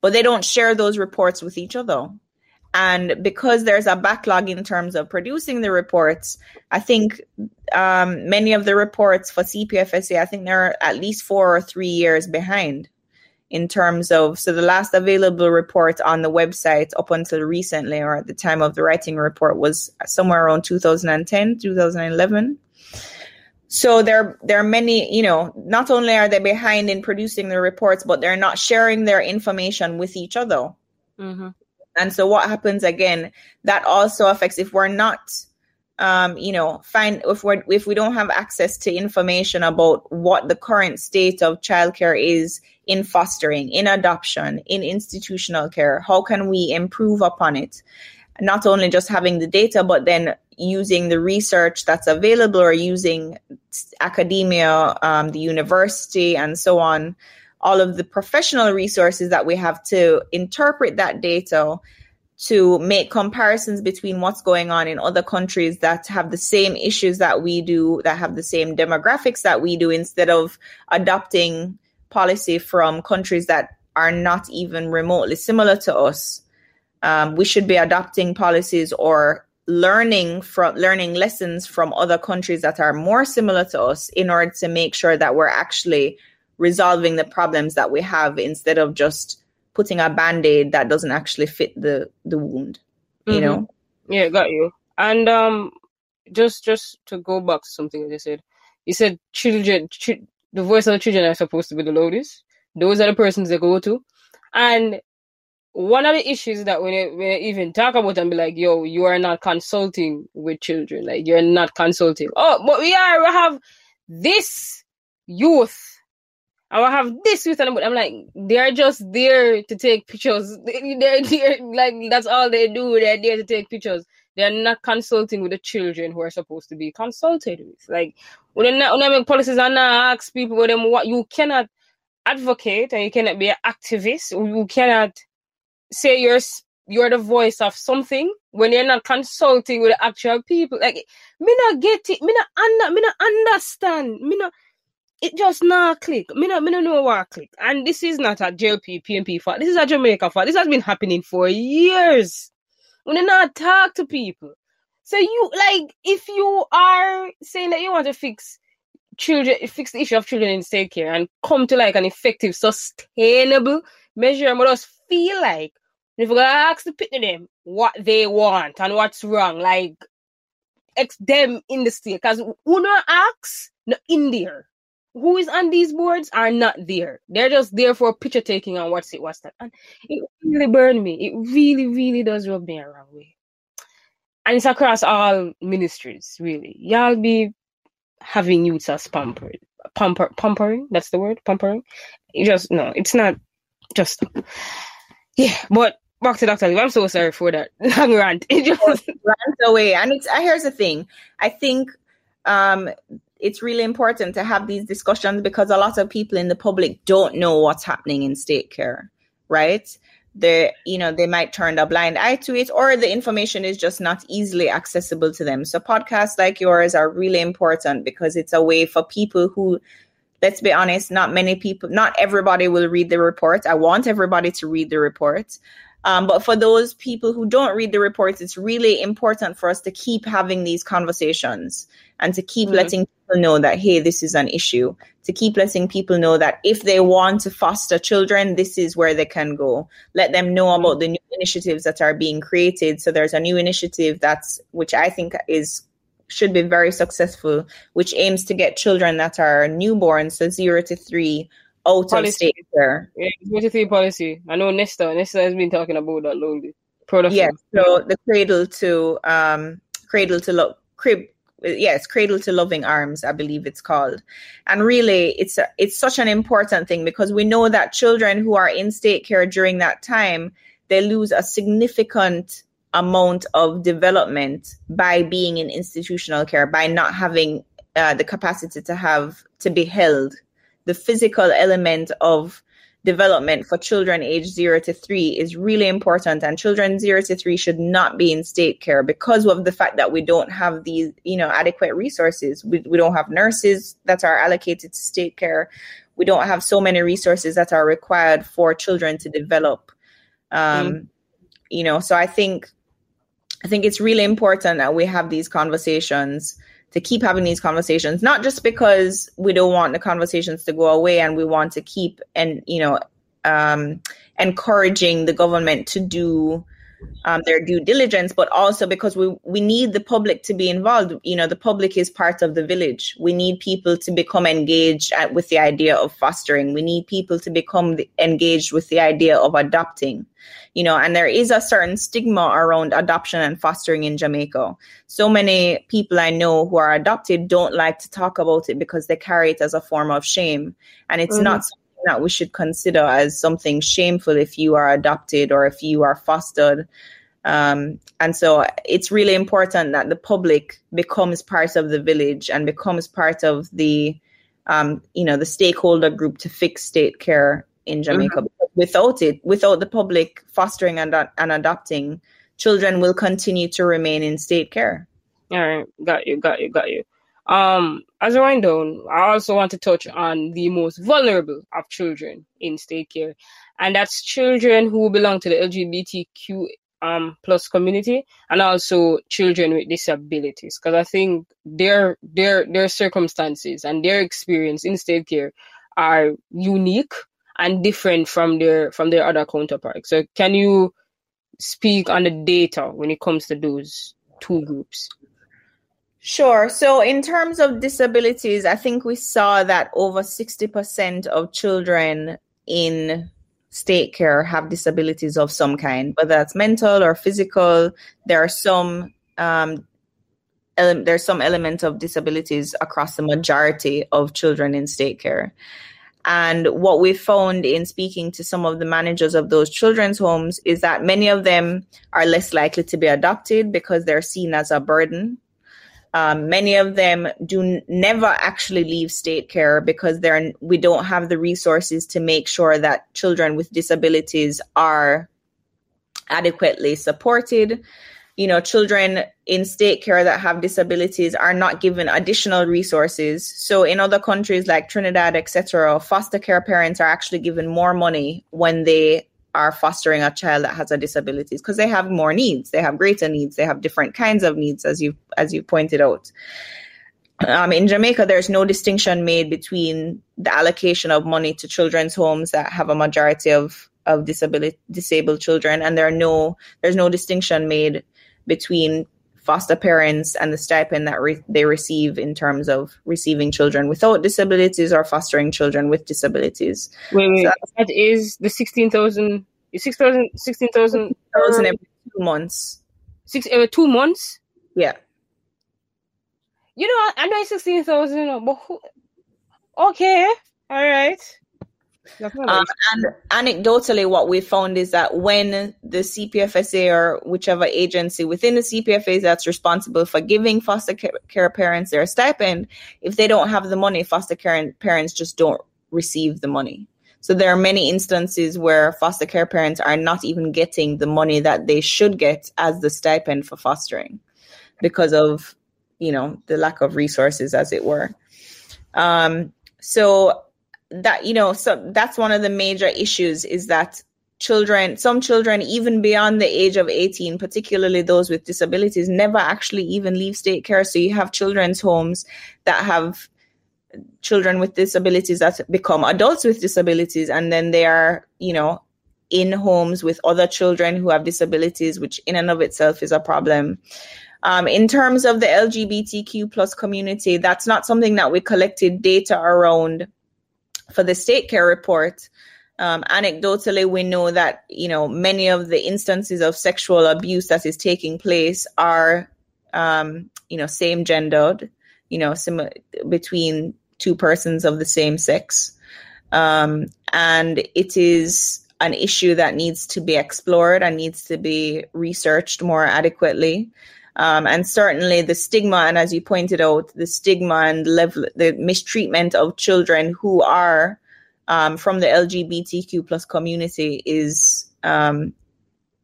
but they don't share those reports with each other. And because there's a backlog in terms of producing the reports, I think um, many of the reports for CPFSA, I think they're at least four or three years behind in terms of so the last available report on the website up until recently or at the time of the writing report was somewhere around 2010 2011 so there, there are many, you know, not only are they behind in producing the reports, but they're not sharing their information with each other. Mm-hmm. And so what happens again, that also affects if we're not, um, you know, find if we're, if we don't have access to information about what the current state of childcare is in fostering, in adoption, in institutional care, how can we improve upon it? Not only just having the data, but then using the research that's available or using academia, um, the university, and so on, all of the professional resources that we have to interpret that data to make comparisons between what's going on in other countries that have the same issues that we do, that have the same demographics that we do, instead of adopting policy from countries that are not even remotely similar to us. Um, we should be adopting policies or learning from learning lessons from other countries that are more similar to us in order to make sure that we're actually resolving the problems that we have instead of just putting a band-aid that doesn't actually fit the the wound you mm-hmm. know yeah got you. And um just just to go back to something you said you said children ch- the voice of the children are supposed to be the loudest. Those are the persons they go to. And one of the issues that when I, when I even talk about and be like, yo, you are not consulting with children. Like, you're not consulting. Oh, but we are. We have this youth. I will have this youth. And I'm like, they're just there to take pictures. They're there, like, that's all they do. They're there to take pictures. They're not consulting with the children who are supposed to be consulted with. Like, when they when they make policies and not ask people with them what you cannot advocate and you cannot be an activist. You cannot say you're you're the voice of something when you're not consulting with actual people. Like me not get it, me not under, me not understand, me not it just not click. Me not me not know what click. And this is not a JLP PNP fault. This is a Jamaica fault. This has been happening for years. When they not talk to people. So you like if you are saying that you want to fix children fix the issue of children in care and come to like an effective, sustainable measure, them, and just feel like if we're gonna ask the people them what they want and what's wrong, like ex them in the state, because who not ask no in there. Who is on these boards are not there. They're just there for picture taking and what's it, what's that. And it really burned me. It really, really does rub me a wrong way. And it's across all ministries, really. Y'all be having youths as pampered. Pamper, pampering, that's the word, pampering. You just, no, it's not just, yeah, but back to Dr. Lee. I'm so sorry for that long rant. It just rant away. And it's uh, here's the thing. I think um, it's really important to have these discussions because a lot of people in the public don't know what's happening in state care, right? they you know they might turn a blind eye to it or the information is just not easily accessible to them so podcasts like yours are really important because it's a way for people who let's be honest not many people not everybody will read the report i want everybody to read the report um, but for those people who don't read the reports, it's really important for us to keep having these conversations and to keep mm-hmm. letting people know that, hey, this is an issue. To keep letting people know that if they want to foster children, this is where they can go. Let them know mm-hmm. about the new initiatives that are being created. So there's a new initiative that's, which I think is should be very successful, which aims to get children that are newborn, so zero to three, out policy. of state care. Yeah, zero to three policy. I know Nesta. Nesta has been talking about that lately. Yes, so the cradle to um cradle to love crib yes cradle to loving arms i believe it's called and really it's a, it's such an important thing because we know that children who are in state care during that time they lose a significant amount of development by being in institutional care by not having uh, the capacity to have to be held. The physical element of development for children aged zero to three is really important and children zero to three should not be in state care because of the fact that we don't have these you know adequate resources. We, we don't have nurses that are allocated to state care. We don't have so many resources that are required for children to develop. Um, mm. you know so i think i think it's really important that we have these conversations to keep having these conversations, not just because we don't want the conversations to go away and we want to keep and, you know, um, encouraging the government to do um, their due diligence, but also because we, we need the public to be involved. You know, the public is part of the village. We need people to become engaged at, with the idea of fostering. We need people to become engaged with the idea of adopting you know, and there is a certain stigma around adoption and fostering in Jamaica. So many people I know who are adopted don't like to talk about it because they carry it as a form of shame. And it's mm-hmm. not that we should consider as something shameful if you are adopted or if you are fostered. Um, and so it's really important that the public becomes part of the village and becomes part of the, um, you know, the stakeholder group to fix state care in Jamaica. Mm-hmm without it, without the public fostering and, and adopting, children will continue to remain in state care. All right, got you, got you, got you. Um, as a wind down, I also want to touch on the most vulnerable of children in state care, and that's children who belong to the LGBTQ um plus community and also children with disabilities because i think their their their circumstances and their experience in state care are unique and different from their from their other counterparts. So can you speak on the data when it comes to those two groups? Sure. So, in terms of disabilities, I think we saw that over 60% of children in state care have disabilities of some kind, whether that's mental or physical. There are some um, ele- there's some element of disabilities across the majority of children in state care. And what we found in speaking to some of the managers of those children's homes is that many of them are less likely to be adopted because they're seen as a burden. Um, many of them do never actually leave state care because they're we don't have the resources to make sure that children with disabilities are adequately supported you know, children in state care that have disabilities are not given additional resources. So in other countries like Trinidad, etc., foster care parents are actually given more money when they are fostering a child that has a disability because they have more needs, they have greater needs, they have different kinds of needs, as you as you pointed out. Um, in Jamaica, there's no distinction made between the allocation of money to children's homes that have a majority of of disability disabled children, and there are no there's no distinction made between foster parents and the stipend that re- they receive in terms of receiving children without disabilities or fostering children with disabilities. Wait, wait, so that is the 16,000, 6,000, 16,000 every two months. Six, every two months? Yeah. You know, I know it's 16,000, but who, okay, all right. Um, and anecdotally, what we found is that when the CPFSA or whichever agency within the CPFA that's responsible for giving foster care parents their stipend, if they don't have the money, foster care parents just don't receive the money. So there are many instances where foster care parents are not even getting the money that they should get as the stipend for fostering because of, you know, the lack of resources, as it were. Um, so that, you know, so that's one of the major issues is that children, some children, even beyond the age of 18, particularly those with disabilities, never actually even leave state care. So you have children's homes that have children with disabilities that become adults with disabilities and then they are you know in homes with other children who have disabilities which in and of itself is a problem um, in terms of the lgbtq plus community that's not something that we collected data around for the state care report um, anecdotally we know that you know many of the instances of sexual abuse that is taking place are um, you know same gendered you know sim- between two persons of the same sex. Um, and it is an issue that needs to be explored and needs to be researched more adequately. Um, and certainly the stigma, and as you pointed out, the stigma and level, the mistreatment of children who are um, from the LGBTQ plus community is um,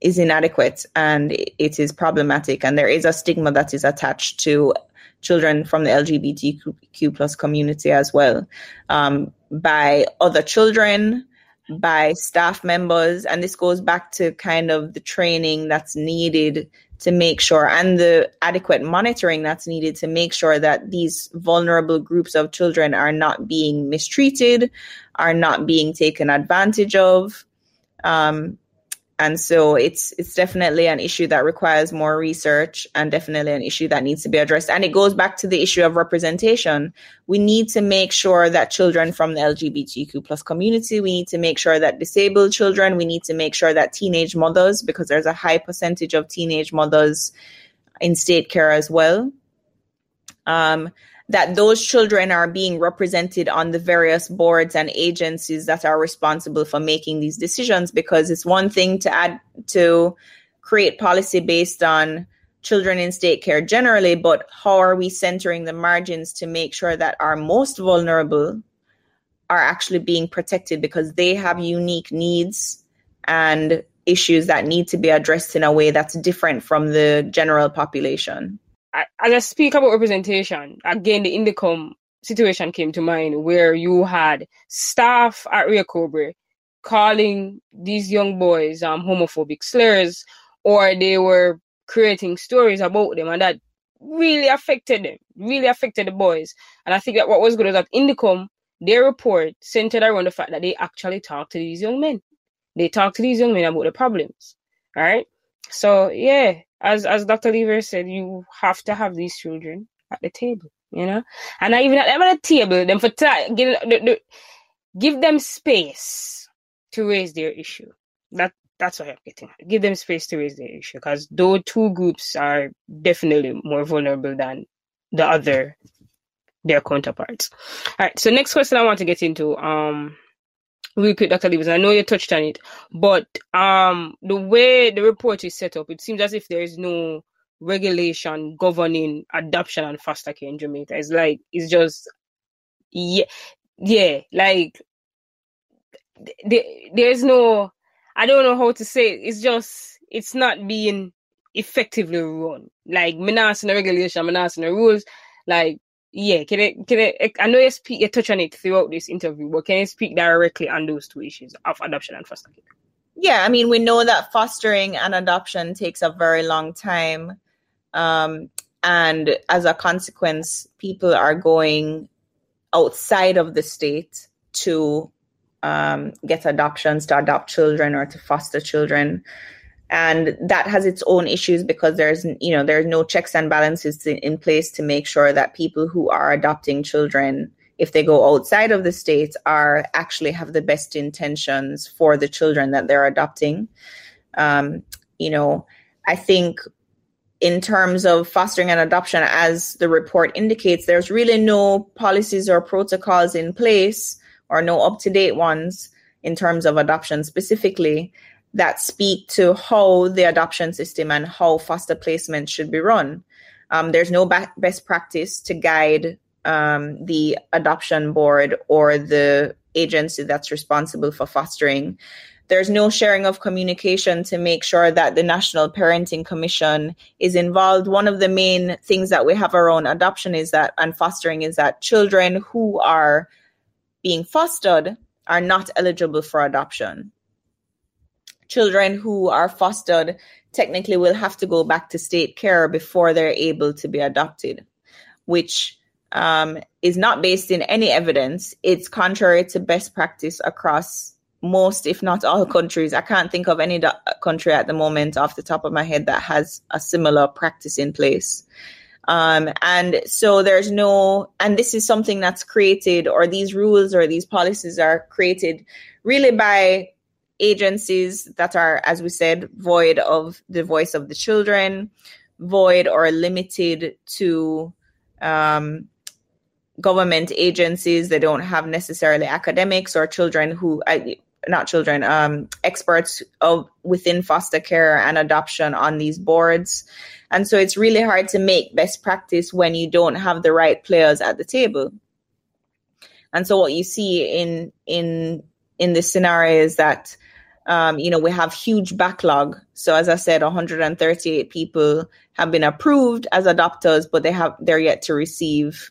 is inadequate and it is problematic. And there is a stigma that is attached to children from the LGBTQ plus community as well, um, by other children, by staff members, and this goes back to kind of the training that's needed to make sure and the adequate monitoring that's needed to make sure that these vulnerable groups of children are not being mistreated, are not being taken advantage of. Um, and so it's it's definitely an issue that requires more research and definitely an issue that needs to be addressed. And it goes back to the issue of representation. We need to make sure that children from the lgbtq plus community we need to make sure that disabled children we need to make sure that teenage mothers because there's a high percentage of teenage mothers in state care as well. Um, that those children are being represented on the various boards and agencies that are responsible for making these decisions because it's one thing to add to create policy based on children in state care generally but how are we centering the margins to make sure that our most vulnerable are actually being protected because they have unique needs and issues that need to be addressed in a way that's different from the general population as I speak about representation, again, the INDECOM situation came to mind where you had staff at Rio Cobre calling these young boys um, homophobic slurs, or they were creating stories about them, and that really affected them, really affected the boys. And I think that what was good is that INDECOM, their report centered around the fact that they actually talked to these young men. They talked to these young men about the problems. All right. So yeah, as as Dr. Lever said, you have to have these children at the table, you know, and even at them the table, them for t- give, give them space to raise their issue. That that's what I'm getting. Give them space to raise their issue because those two groups are definitely more vulnerable than the other their counterparts. All right. So next question I want to get into um real quick, Dr. Levers, I know you touched on it, but um, the way the report is set up, it seems as if there is no regulation governing adoption and foster care in Jamaica. It's like it's just yeah, yeah, like there's no, I don't know how to say it. It's just it's not being effectively run. Like, me not the regulation, me not the rules. Like, yeah, can I, can I, I know you speak, you touch on it throughout this interview, but can you speak directly on those two issues of adoption and foster care? Yeah, I mean, we know that fostering and adoption takes a very long time. Um, and as a consequence, people are going outside of the state to um, get adoptions, to adopt children, or to foster children and that has its own issues because there's you know there's no checks and balances in place to make sure that people who are adopting children if they go outside of the states are actually have the best intentions for the children that they're adopting. Um, you know i think in terms of fostering and adoption as the report indicates there's really no policies or protocols in place or no up to date ones in terms of adoption specifically that speak to how the adoption system and how foster placement should be run. Um, there's no best practice to guide um, the adoption board or the agency that's responsible for fostering. There's no sharing of communication to make sure that the National Parenting Commission is involved. One of the main things that we have around adoption is that and fostering is that children who are being fostered are not eligible for adoption. Children who are fostered technically will have to go back to state care before they're able to be adopted, which um, is not based in any evidence. It's contrary to best practice across most, if not all, countries. I can't think of any do- country at the moment off the top of my head that has a similar practice in place. Um, and so there's no, and this is something that's created, or these rules or these policies are created really by agencies that are, as we said, void of the voice of the children, void or limited to um, government agencies. They don't have necessarily academics or children who, not children, um, experts of within foster care and adoption on these boards. And so it's really hard to make best practice when you don't have the right players at the table. And so what you see in in in this scenario is that um, you know we have huge backlog. So as I said, 138 people have been approved as adopters, but they have they're yet to receive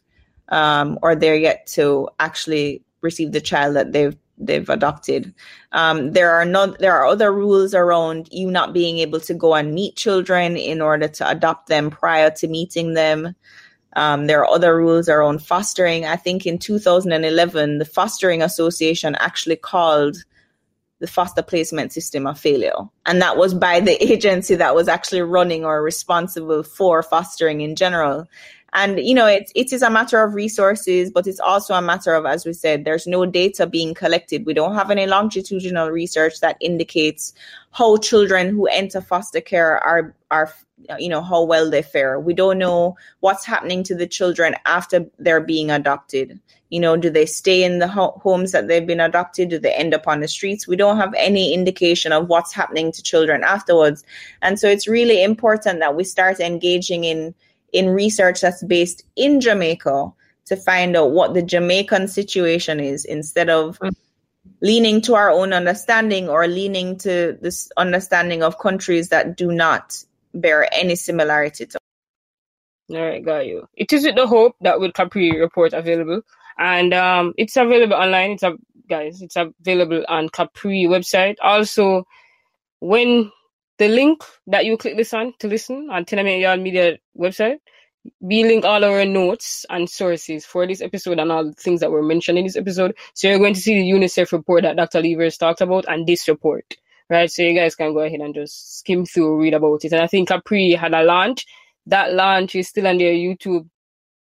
um, or they're yet to actually receive the child that they've they've adopted. Um, there are not there are other rules around you not being able to go and meet children in order to adopt them prior to meeting them. Um, there are other rules around fostering. I think in 2011, the Fostering Association actually called the foster placement system a failure. And that was by the agency that was actually running or responsible for fostering in general. And you know, it it is a matter of resources, but it's also a matter of, as we said, there's no data being collected. We don't have any longitudinal research that indicates how children who enter foster care are are you know how well they fare. We don't know what's happening to the children after they're being adopted. You know, do they stay in the ho- homes that they've been adopted? Do they end up on the streets? We don't have any indication of what's happening to children afterwards. And so it's really important that we start engaging in in research that's based in Jamaica to find out what the Jamaican situation is instead of mm. leaning to our own understanding or leaning to this understanding of countries that do not bear any similarity to. All right, got you. It is with the hope that will Capri report available, and um, it's available online. It's a guys, it's available on Capri website. Also, when the link that you click this on to listen on Tenement Yard Media website, we link all our notes and sources for this episode and all the things that were mentioned in this episode. So you're going to see the UNICEF report that Dr. Levers talked about and this report, right? So you guys can go ahead and just skim through, read about it. And I think Capri had a launch. That launch is still on their YouTube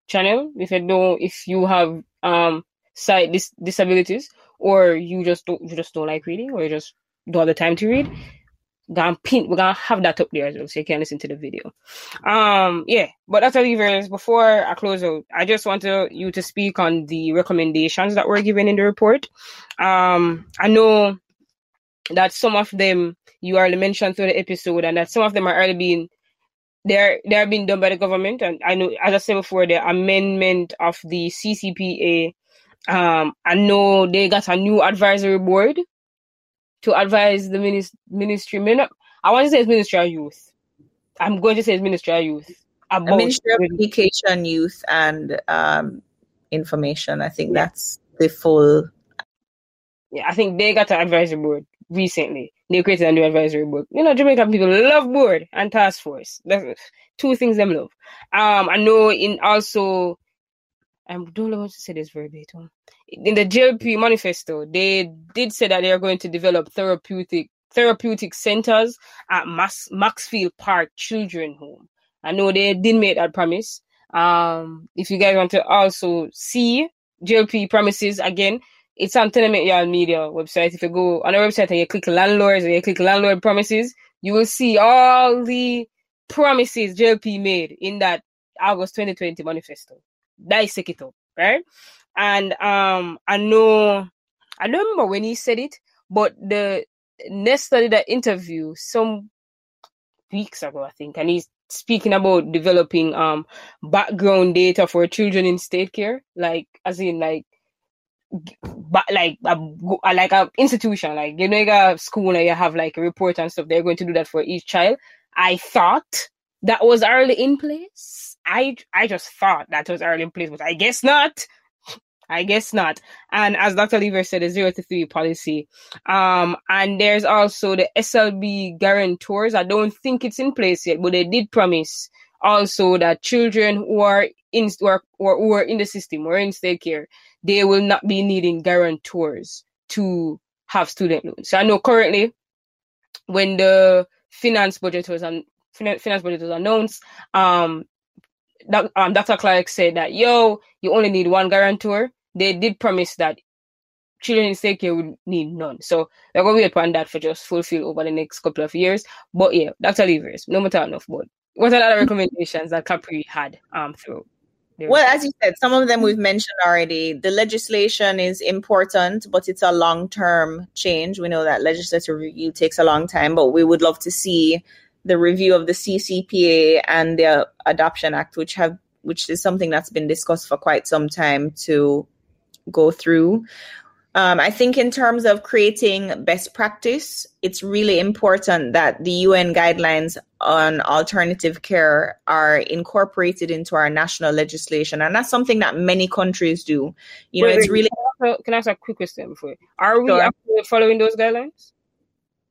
channel. If you know, if you have um sight dis- disabilities or you just don't, you just don't like reading or you just don't have the time to read, gonna pin we're gonna have that up there as well so you can listen to the video um yeah but that's all Levers before i close out i just want to, you to speak on the recommendations that were given in the report um i know that some of them you already mentioned through the episode and that some of them are already being they're they're being done by the government and i know as i said before the amendment of the ccpa um i know they got a new advisory board to advise the minis- ministry. I want to say it's Ministry of Youth. I'm going to say it's Ministry of Youth. About Ministry of Education, Youth, and um, Information. I think yeah. that's the full. Yeah, I think they got an advisory board recently. They created a new advisory board. You know, Jamaican people love board and task force. That's two things them love. Um, I know in also, I don't know to say this verbatim in the JLP manifesto, they did say that they are going to develop therapeutic therapeutic centers at Max, Maxfield Park Children Home. I know they did make that promise. Um, if you guys want to also see JLP promises again, it's on Tenement Yard Media website. If you go on our website and you click landlords and you click landlord promises, you will see all the promises JLP made in that August 2020 manifesto. Dissect it up, right? And um, I know, I don't remember when he said it, but the next study that interview some weeks ago, I think, and he's speaking about developing um background data for children in state care, like as in like but like a, like a institution, like you know, you got a school and you have like a report and stuff. They're going to do that for each child. I thought that was already in place. I I just thought that was already in place, but I guess not. I guess not. And as Dr. Lever said, the zero to three policy. Um, and there's also the SLB guarantors. I don't think it's in place yet, but they did promise also that children who are in or, or who are in the system or in state care, they will not be needing guarantors to have student loans. So I know currently when the finance budget was on finance budget was announced, um, that, um, Dr. Clarke said that, yo, you only need one guarantor. They did promise that children in state care would need none. So they're to wait on that for just fulfill over the next couple of years. But yeah, Dr. Levers, no matter enough, but what are the other recommendations that Capri had um through? Well, as you said, some of them we've mentioned already. The legislation is important, but it's a long term change. We know that legislative review takes a long time, but we would love to see the review of the CCPA and the uh, Adoption Act, which have which is something that's been discussed for quite some time to go through. Um, I think in terms of creating best practice, it's really important that the UN guidelines on alternative care are incorporated into our national legislation, and that's something that many countries do. You know, wait, it's wait, really. Can I, ask a, can I ask a quick question before? Are we sure. following those guidelines?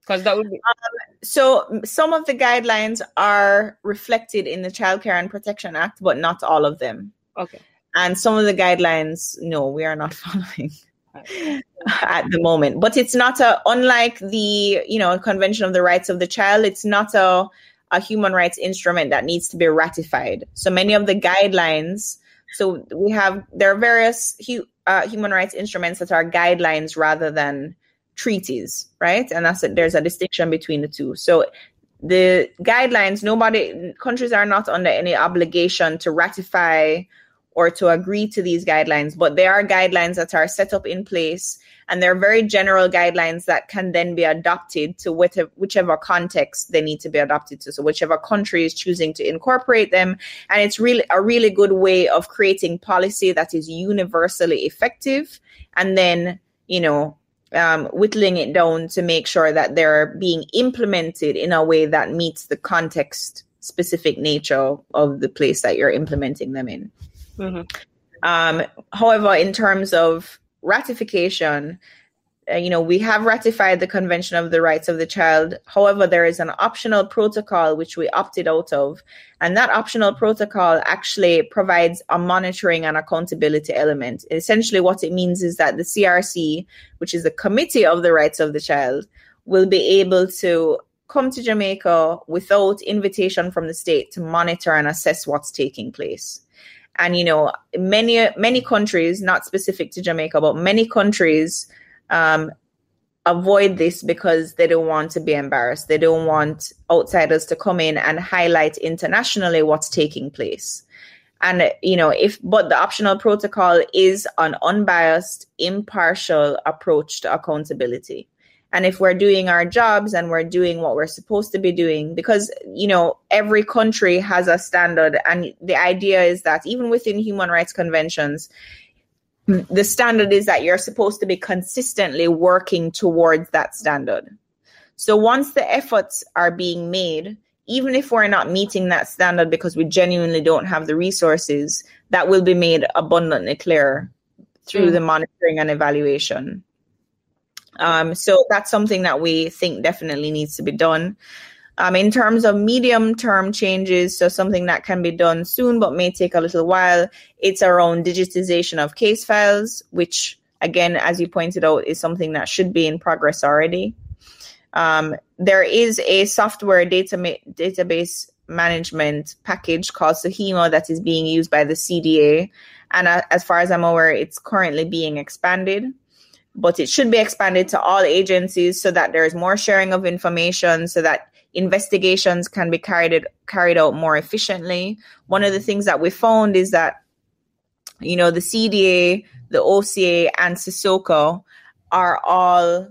Because that would be. Um, so some of the guidelines are reflected in the Child Care and Protection Act, but not all of them. Okay. And some of the guidelines, no, we are not following at the moment. But it's not a unlike the you know Convention of the Rights of the Child. It's not a a human rights instrument that needs to be ratified. So many of the guidelines. So we have there are various hu- uh, human rights instruments that are guidelines rather than treaties, right? And that's a, there's a distinction between the two. So the guidelines, nobody countries are not under any obligation to ratify or to agree to these guidelines, but there are guidelines that are set up in place and they're very general guidelines that can then be adopted to whichever, whichever context they need to be adopted to. So whichever country is choosing to incorporate them. And it's really a really good way of creating policy that is universally effective and then, you know, um, whittling it down to make sure that they're being implemented in a way that meets the context specific nature of the place that you're implementing them in. Mm-hmm. Um, however, in terms of ratification, uh, you know, we have ratified the Convention of the Rights of the Child. However, there is an optional protocol which we opted out of. And that optional protocol actually provides a monitoring and accountability element. Essentially, what it means is that the CRC, which is the Committee of the Rights of the Child, will be able to come to Jamaica without invitation from the state to monitor and assess what's taking place and you know many many countries not specific to jamaica but many countries um, avoid this because they don't want to be embarrassed. They don't want outsiders to come in and highlight internationally what's taking place. And you know if but the optional protocol is an unbiased impartial approach to accountability and if we're doing our jobs and we're doing what we're supposed to be doing because you know every country has a standard. And the idea is that even within human rights conventions the standard is that you're supposed to be consistently working towards that standard. So once the efforts are being made even if we're not meeting that standard because we genuinely don't have the resources that will be made abundantly clear through mm. the monitoring and evaluation um, so that's something that we think definitely needs to be done. Um, in terms of medium term changes, so something that can be done soon but may take a little while, it's around digitization of case files, which, again, as you pointed out, is something that should be in progress already. Um, there is a software data ma- database management package called Sohima that is being used by the CDA. And uh, as far as I'm aware, it's currently being expanded but it should be expanded to all agencies so that there's more sharing of information so that investigations can be carried carried out more efficiently. One of the things that we found is that you know the CDA, the OCA, and CISOCA are all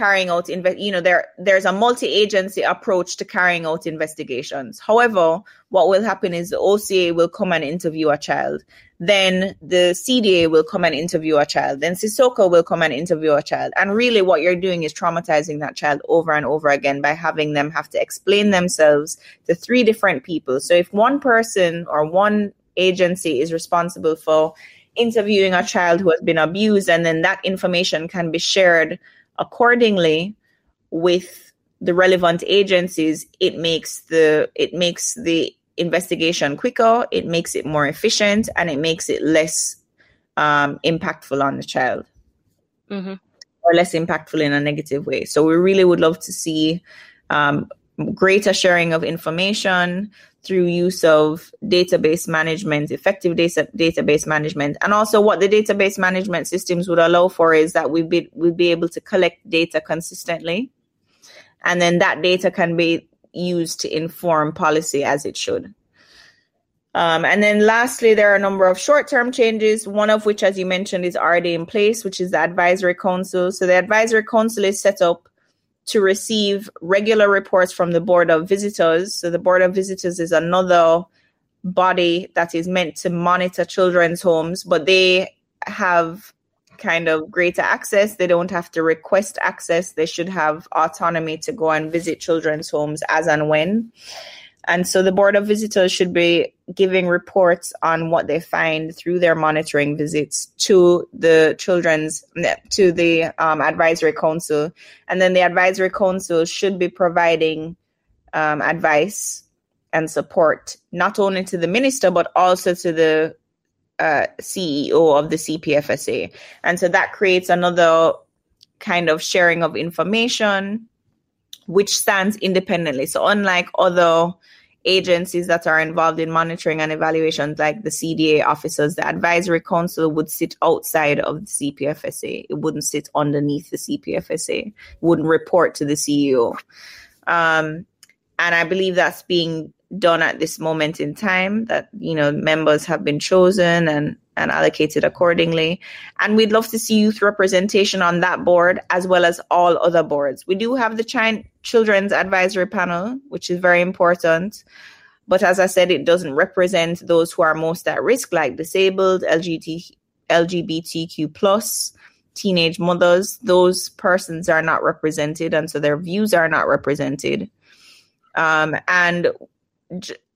carrying out inve- you know there there's a multi-agency approach to carrying out investigations. However what will happen is the oca will come and interview a child. Then the cda will come and interview a child. Then CISOCA will come and interview a child. And really what you're doing is traumatizing that child over and over again by having them have to explain themselves to three different people. So if one person or one agency is responsible for interviewing a child who has been abused and then that information can be shared accordingly with the relevant agencies it makes the it makes the investigation quicker it makes it more efficient and it makes it less um, impactful on the child Mm-hmm. or less impactful in a negative way so we really would love to see um, greater sharing of information through use of database management, effective data, database management. And also what the database management systems would allow for is that we be, we'd be able to collect data consistently. And then that data can be used to inform policy as it should. Um, and then lastly, there are a number of short-term changes, one of which, as you mentioned, is already in place, which is the advisory council. So the advisory council is set up to receive regular reports from the Board of Visitors. So the Board of Visitors is another body that is meant to monitor children's homes, but they have kind of greater access. They don't have to request access. They should have autonomy to go and visit children's homes as and when. And so the Board of Visitors should be giving reports on what they find through their monitoring visits to the children's, to the um, Advisory Council. And then the Advisory Council should be providing um, advice and support not only to the minister, but also to the uh, CEO of the CPFSA. And so that creates another kind of sharing of information which stands independently. So, unlike other agencies that are involved in monitoring and evaluations, like the CDA officers, the advisory council would sit outside of the CPFSA. It wouldn't sit underneath the CPFSA, wouldn't report to the CEO. Um, and I believe that's being done at this moment in time that you know members have been chosen and and allocated accordingly. And we'd love to see youth representation on that board as well as all other boards. We do have the China children's advisory panel which is very important. But as i said it doesn't represent those who are most at risk like disabled lgbt lgbtq plus teenage mothers. Those persons are not represented and so their views are not represented. Um, and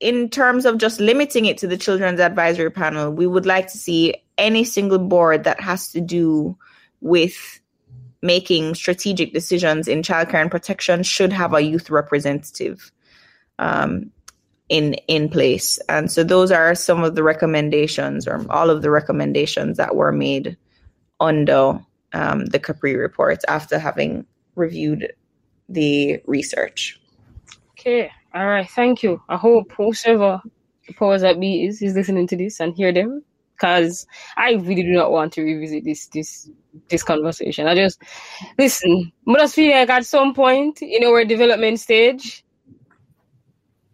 in terms of just limiting it to the children's advisory panel, we would like to see any single board that has to do with making strategic decisions in childcare and protection should have a youth representative um, in in place. And so those are some of the recommendations, or all of the recommendations that were made under um, the Capri report after having reviewed the research. Okay. All right. Thank you. I hope whoever the powers that be is is listening to this and hear them, because I really do not want to revisit this this this conversation. I just listen. I just feel like at some point in our development stage,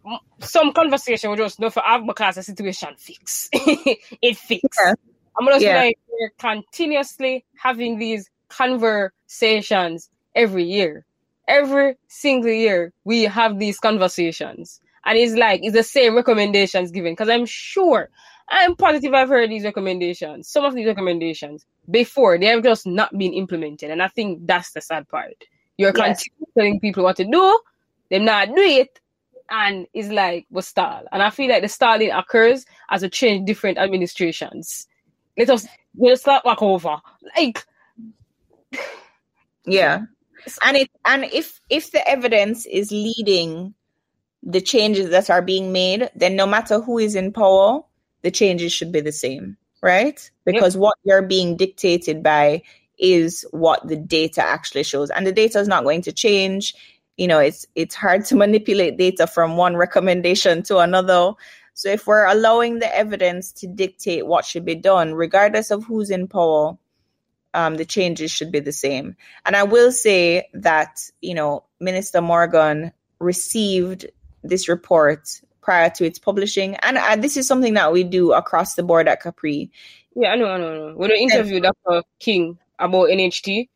mm, some conversation will just not for have because the situation fix. it fix. Yeah. I'm just Yeah. like we're continuously having these conversations every year. Every single year we have these conversations. And it's like it's the same recommendations given. Because I'm sure, I'm positive I've heard these recommendations, some of these recommendations before they have just not been implemented. And I think that's the sad part. You're Yes. continuing telling people what to do, them not do it, and it's like we stall. And I feel like the stalling occurs as we change different administrations. Let us we'll start back over. Like Yeah. And it and if if the evidence is leading the changes that are being made, then no matter who is in power, the changes should be the same, right? Because what you're being dictated by is what the data actually shows. And the data is not going to change. You know, it's it's hard to manipulate data from one recommendation to another. So if we're allowing the evidence to dictate what should be done, regardless of who's in power, um, the changes should be the same. And I will say that, you know, Minister Morgan received this report prior to its publishing. And uh, this is something that we do across the board at Capri. yeah, I know, I know, I know. When we interviewed Dr. King about NHT,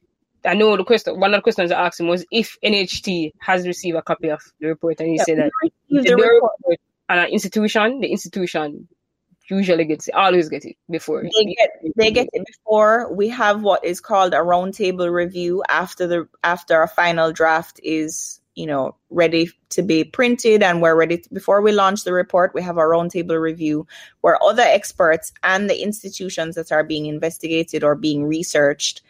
I know the question. One of the questions I asked him was if NHT has received a copy of the report, and he said that the the report. report and an institution, the institution usually gets it, always get it before. they get they get it before we have what is called a roundtable review after the after a final draft is you know ready to be printed and we're ready to, before we launch the report we have a roundtable review where other experts and the institutions that are being investigated or being researched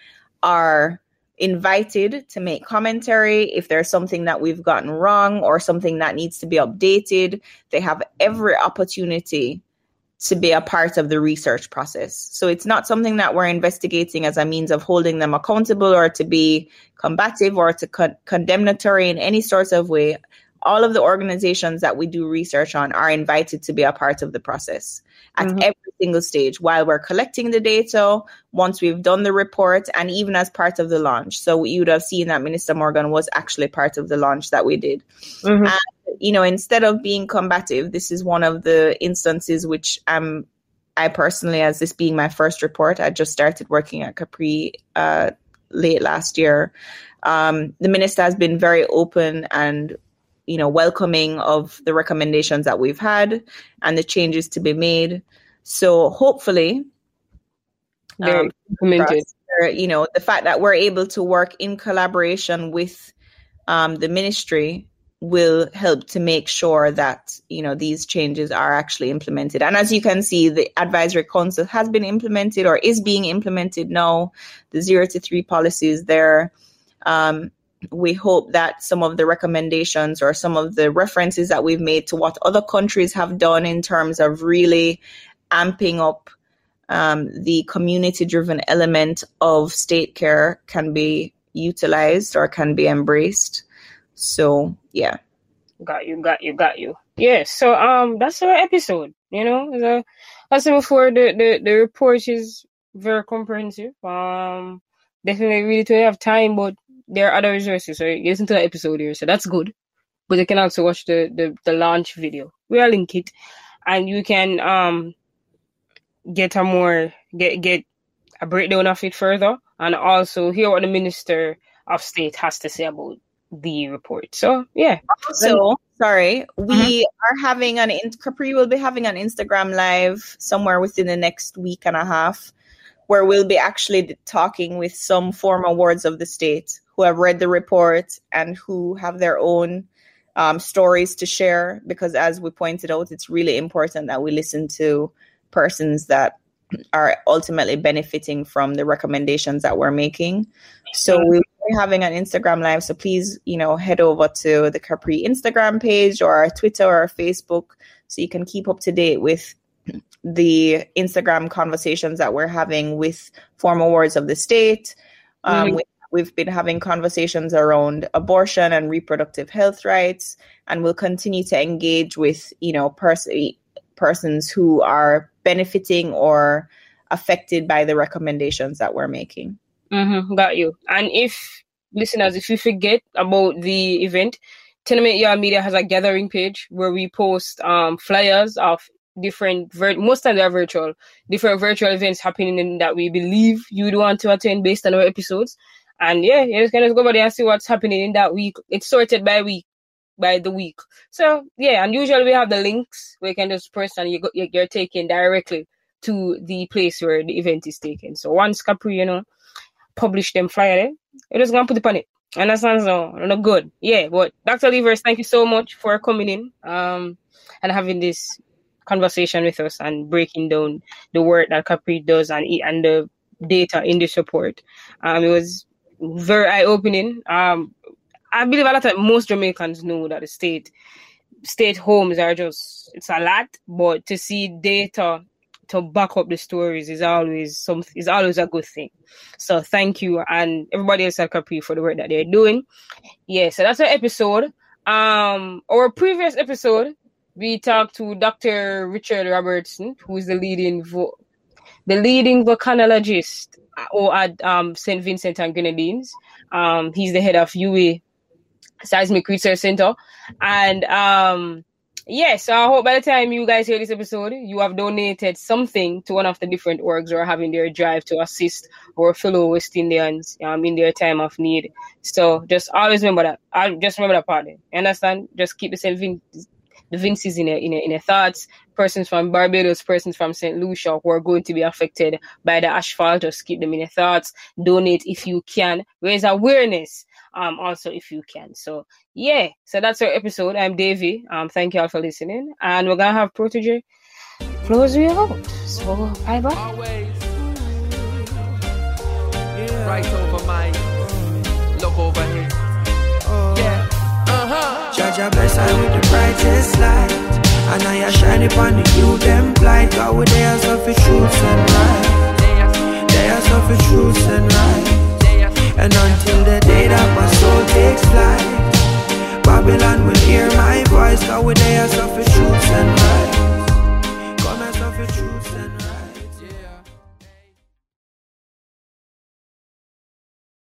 are invited to make commentary if there's something that we've gotten wrong or something that needs to be updated they have every opportunity to be a part of the research process. So it's not something that we're investigating as a means of holding them accountable or to be combative or to con- condemnatory in any sort of way. All of the organizations that we do research on are invited to be a part of the process at Mhm. every single stage while we're collecting the data, once we've done the report, and even as part of the launch. So you would have seen that Minister Morgan was actually part of the launch that we did Mhm. you know, instead of being combative, this is one of the instances which I'm, I personally, as this being my first report, I just started working at Capri uh, late last year. Um, the minister has been very open and, you know, welcoming of the recommendations that we've had and the changes to be made. So hopefully, um, implemented. you know, the fact that we're able to work in collaboration with um, the ministry will help to make sure that you know these changes are actually implemented. And as you can see, the advisory council has been implemented or is being implemented now. The zero to three policies there. Um, we hope that some of the recommendations or some of the references that we've made to what other countries have done in terms of really amping up um, the community driven element of state care can be utilized or can be embraced. So, yeah. Got you, got you, got you. Yeah, so um that's our episode, you know. The, as I said before, the, the, the report is very comprehensive. Um definitely really to have time, but there are other resources. So you listen to the episode here, so that's good. But you can also watch the, the, the launch video. We'll link it. And you can um get a more get get a breakdown of it further and also hear what the Minister of State has to say about the report. So yeah. So, sorry, we are having an in- Capri will be having an Instagram live somewhere within the next week and a half, where we'll be actually talking with some former wards of the state who have read the report and who have their own um, stories to share. Because as we pointed out, it's really important that we listen to persons that are ultimately benefiting from the recommendations that we're making. So we are having an Instagram live. So please, you know, head over to the Capri Instagram page or our Twitter or our Facebook so you can keep up to date with the Instagram conversations that we're having with former wards of the state. Um, Mhm. we, we've been having conversations around abortion and reproductive health rights, and we'll continue to engage with, you know, pers- persons who are benefiting or affected by the recommendations that we're making. Mm-hmm, got you. And if listeners, if you forget about the event, Tenement Yard Media has a gathering page where we post um flyers of different vir- most times they're virtual, different virtual events happening in that we believe you would want to attend based on our episodes. And yeah, you just can just go over there and see what's happening in that week. It's sorted by week, by the week. So yeah, and usually we have the links where you can just press and you go, you- you're taken directly to the place where the event is taken. So once Capri, you know, publish them flyer there, you're just gonna put it on it. Understand? So no good. Yeah, but Dr. Levers, thank you so much for coming in um and having this conversation with us and breaking down the work that Capri does and and the data in this report. Um, it was very eye opening. Um, I believe a lot of most Jamaicans know that the state state homes are just it's a lot, but to see data to back up the stories is always some is always a good thing. So thank you and everybody else at Capri for the work that they're doing. Yeah, so that's our episode. Um, our previous episode, we talked to Dr. Richard Robertson, who is the leading vo- the leading volcanologist or at um, St. Vincent and Grenadines. Um, he's the head of UWI Seismic Research Center, and um, Yes, I hope by the time you guys hear this episode, you have donated something to one of the different orgs or having their drive to assist our fellow West Indians um, in their time of need. So just always remember that. I just remember that part. You understand? Just keep the same in the Vinces in a, in a, in thoughts. Persons from Barbados, persons from St. Lucia who are going to be affected by the ashfall, just keep them in your thoughts. Donate if you can. Raise awareness um, also if you can. So yeah, so that's our episode. I'm Davy. Um, thank you all for listening, and we're gonna have Protoje close you out. So bye bye. Always. Yeah. Right over my look over here. Oh. Yeah. Uh-huh. Judge I bless I with the brightest light. And I shine upon the you them blind. God with their self truth and right. Their self truth and right. And until the day that my soul takes flight Babylon will hear my voice Cause we there suffer truths and lies.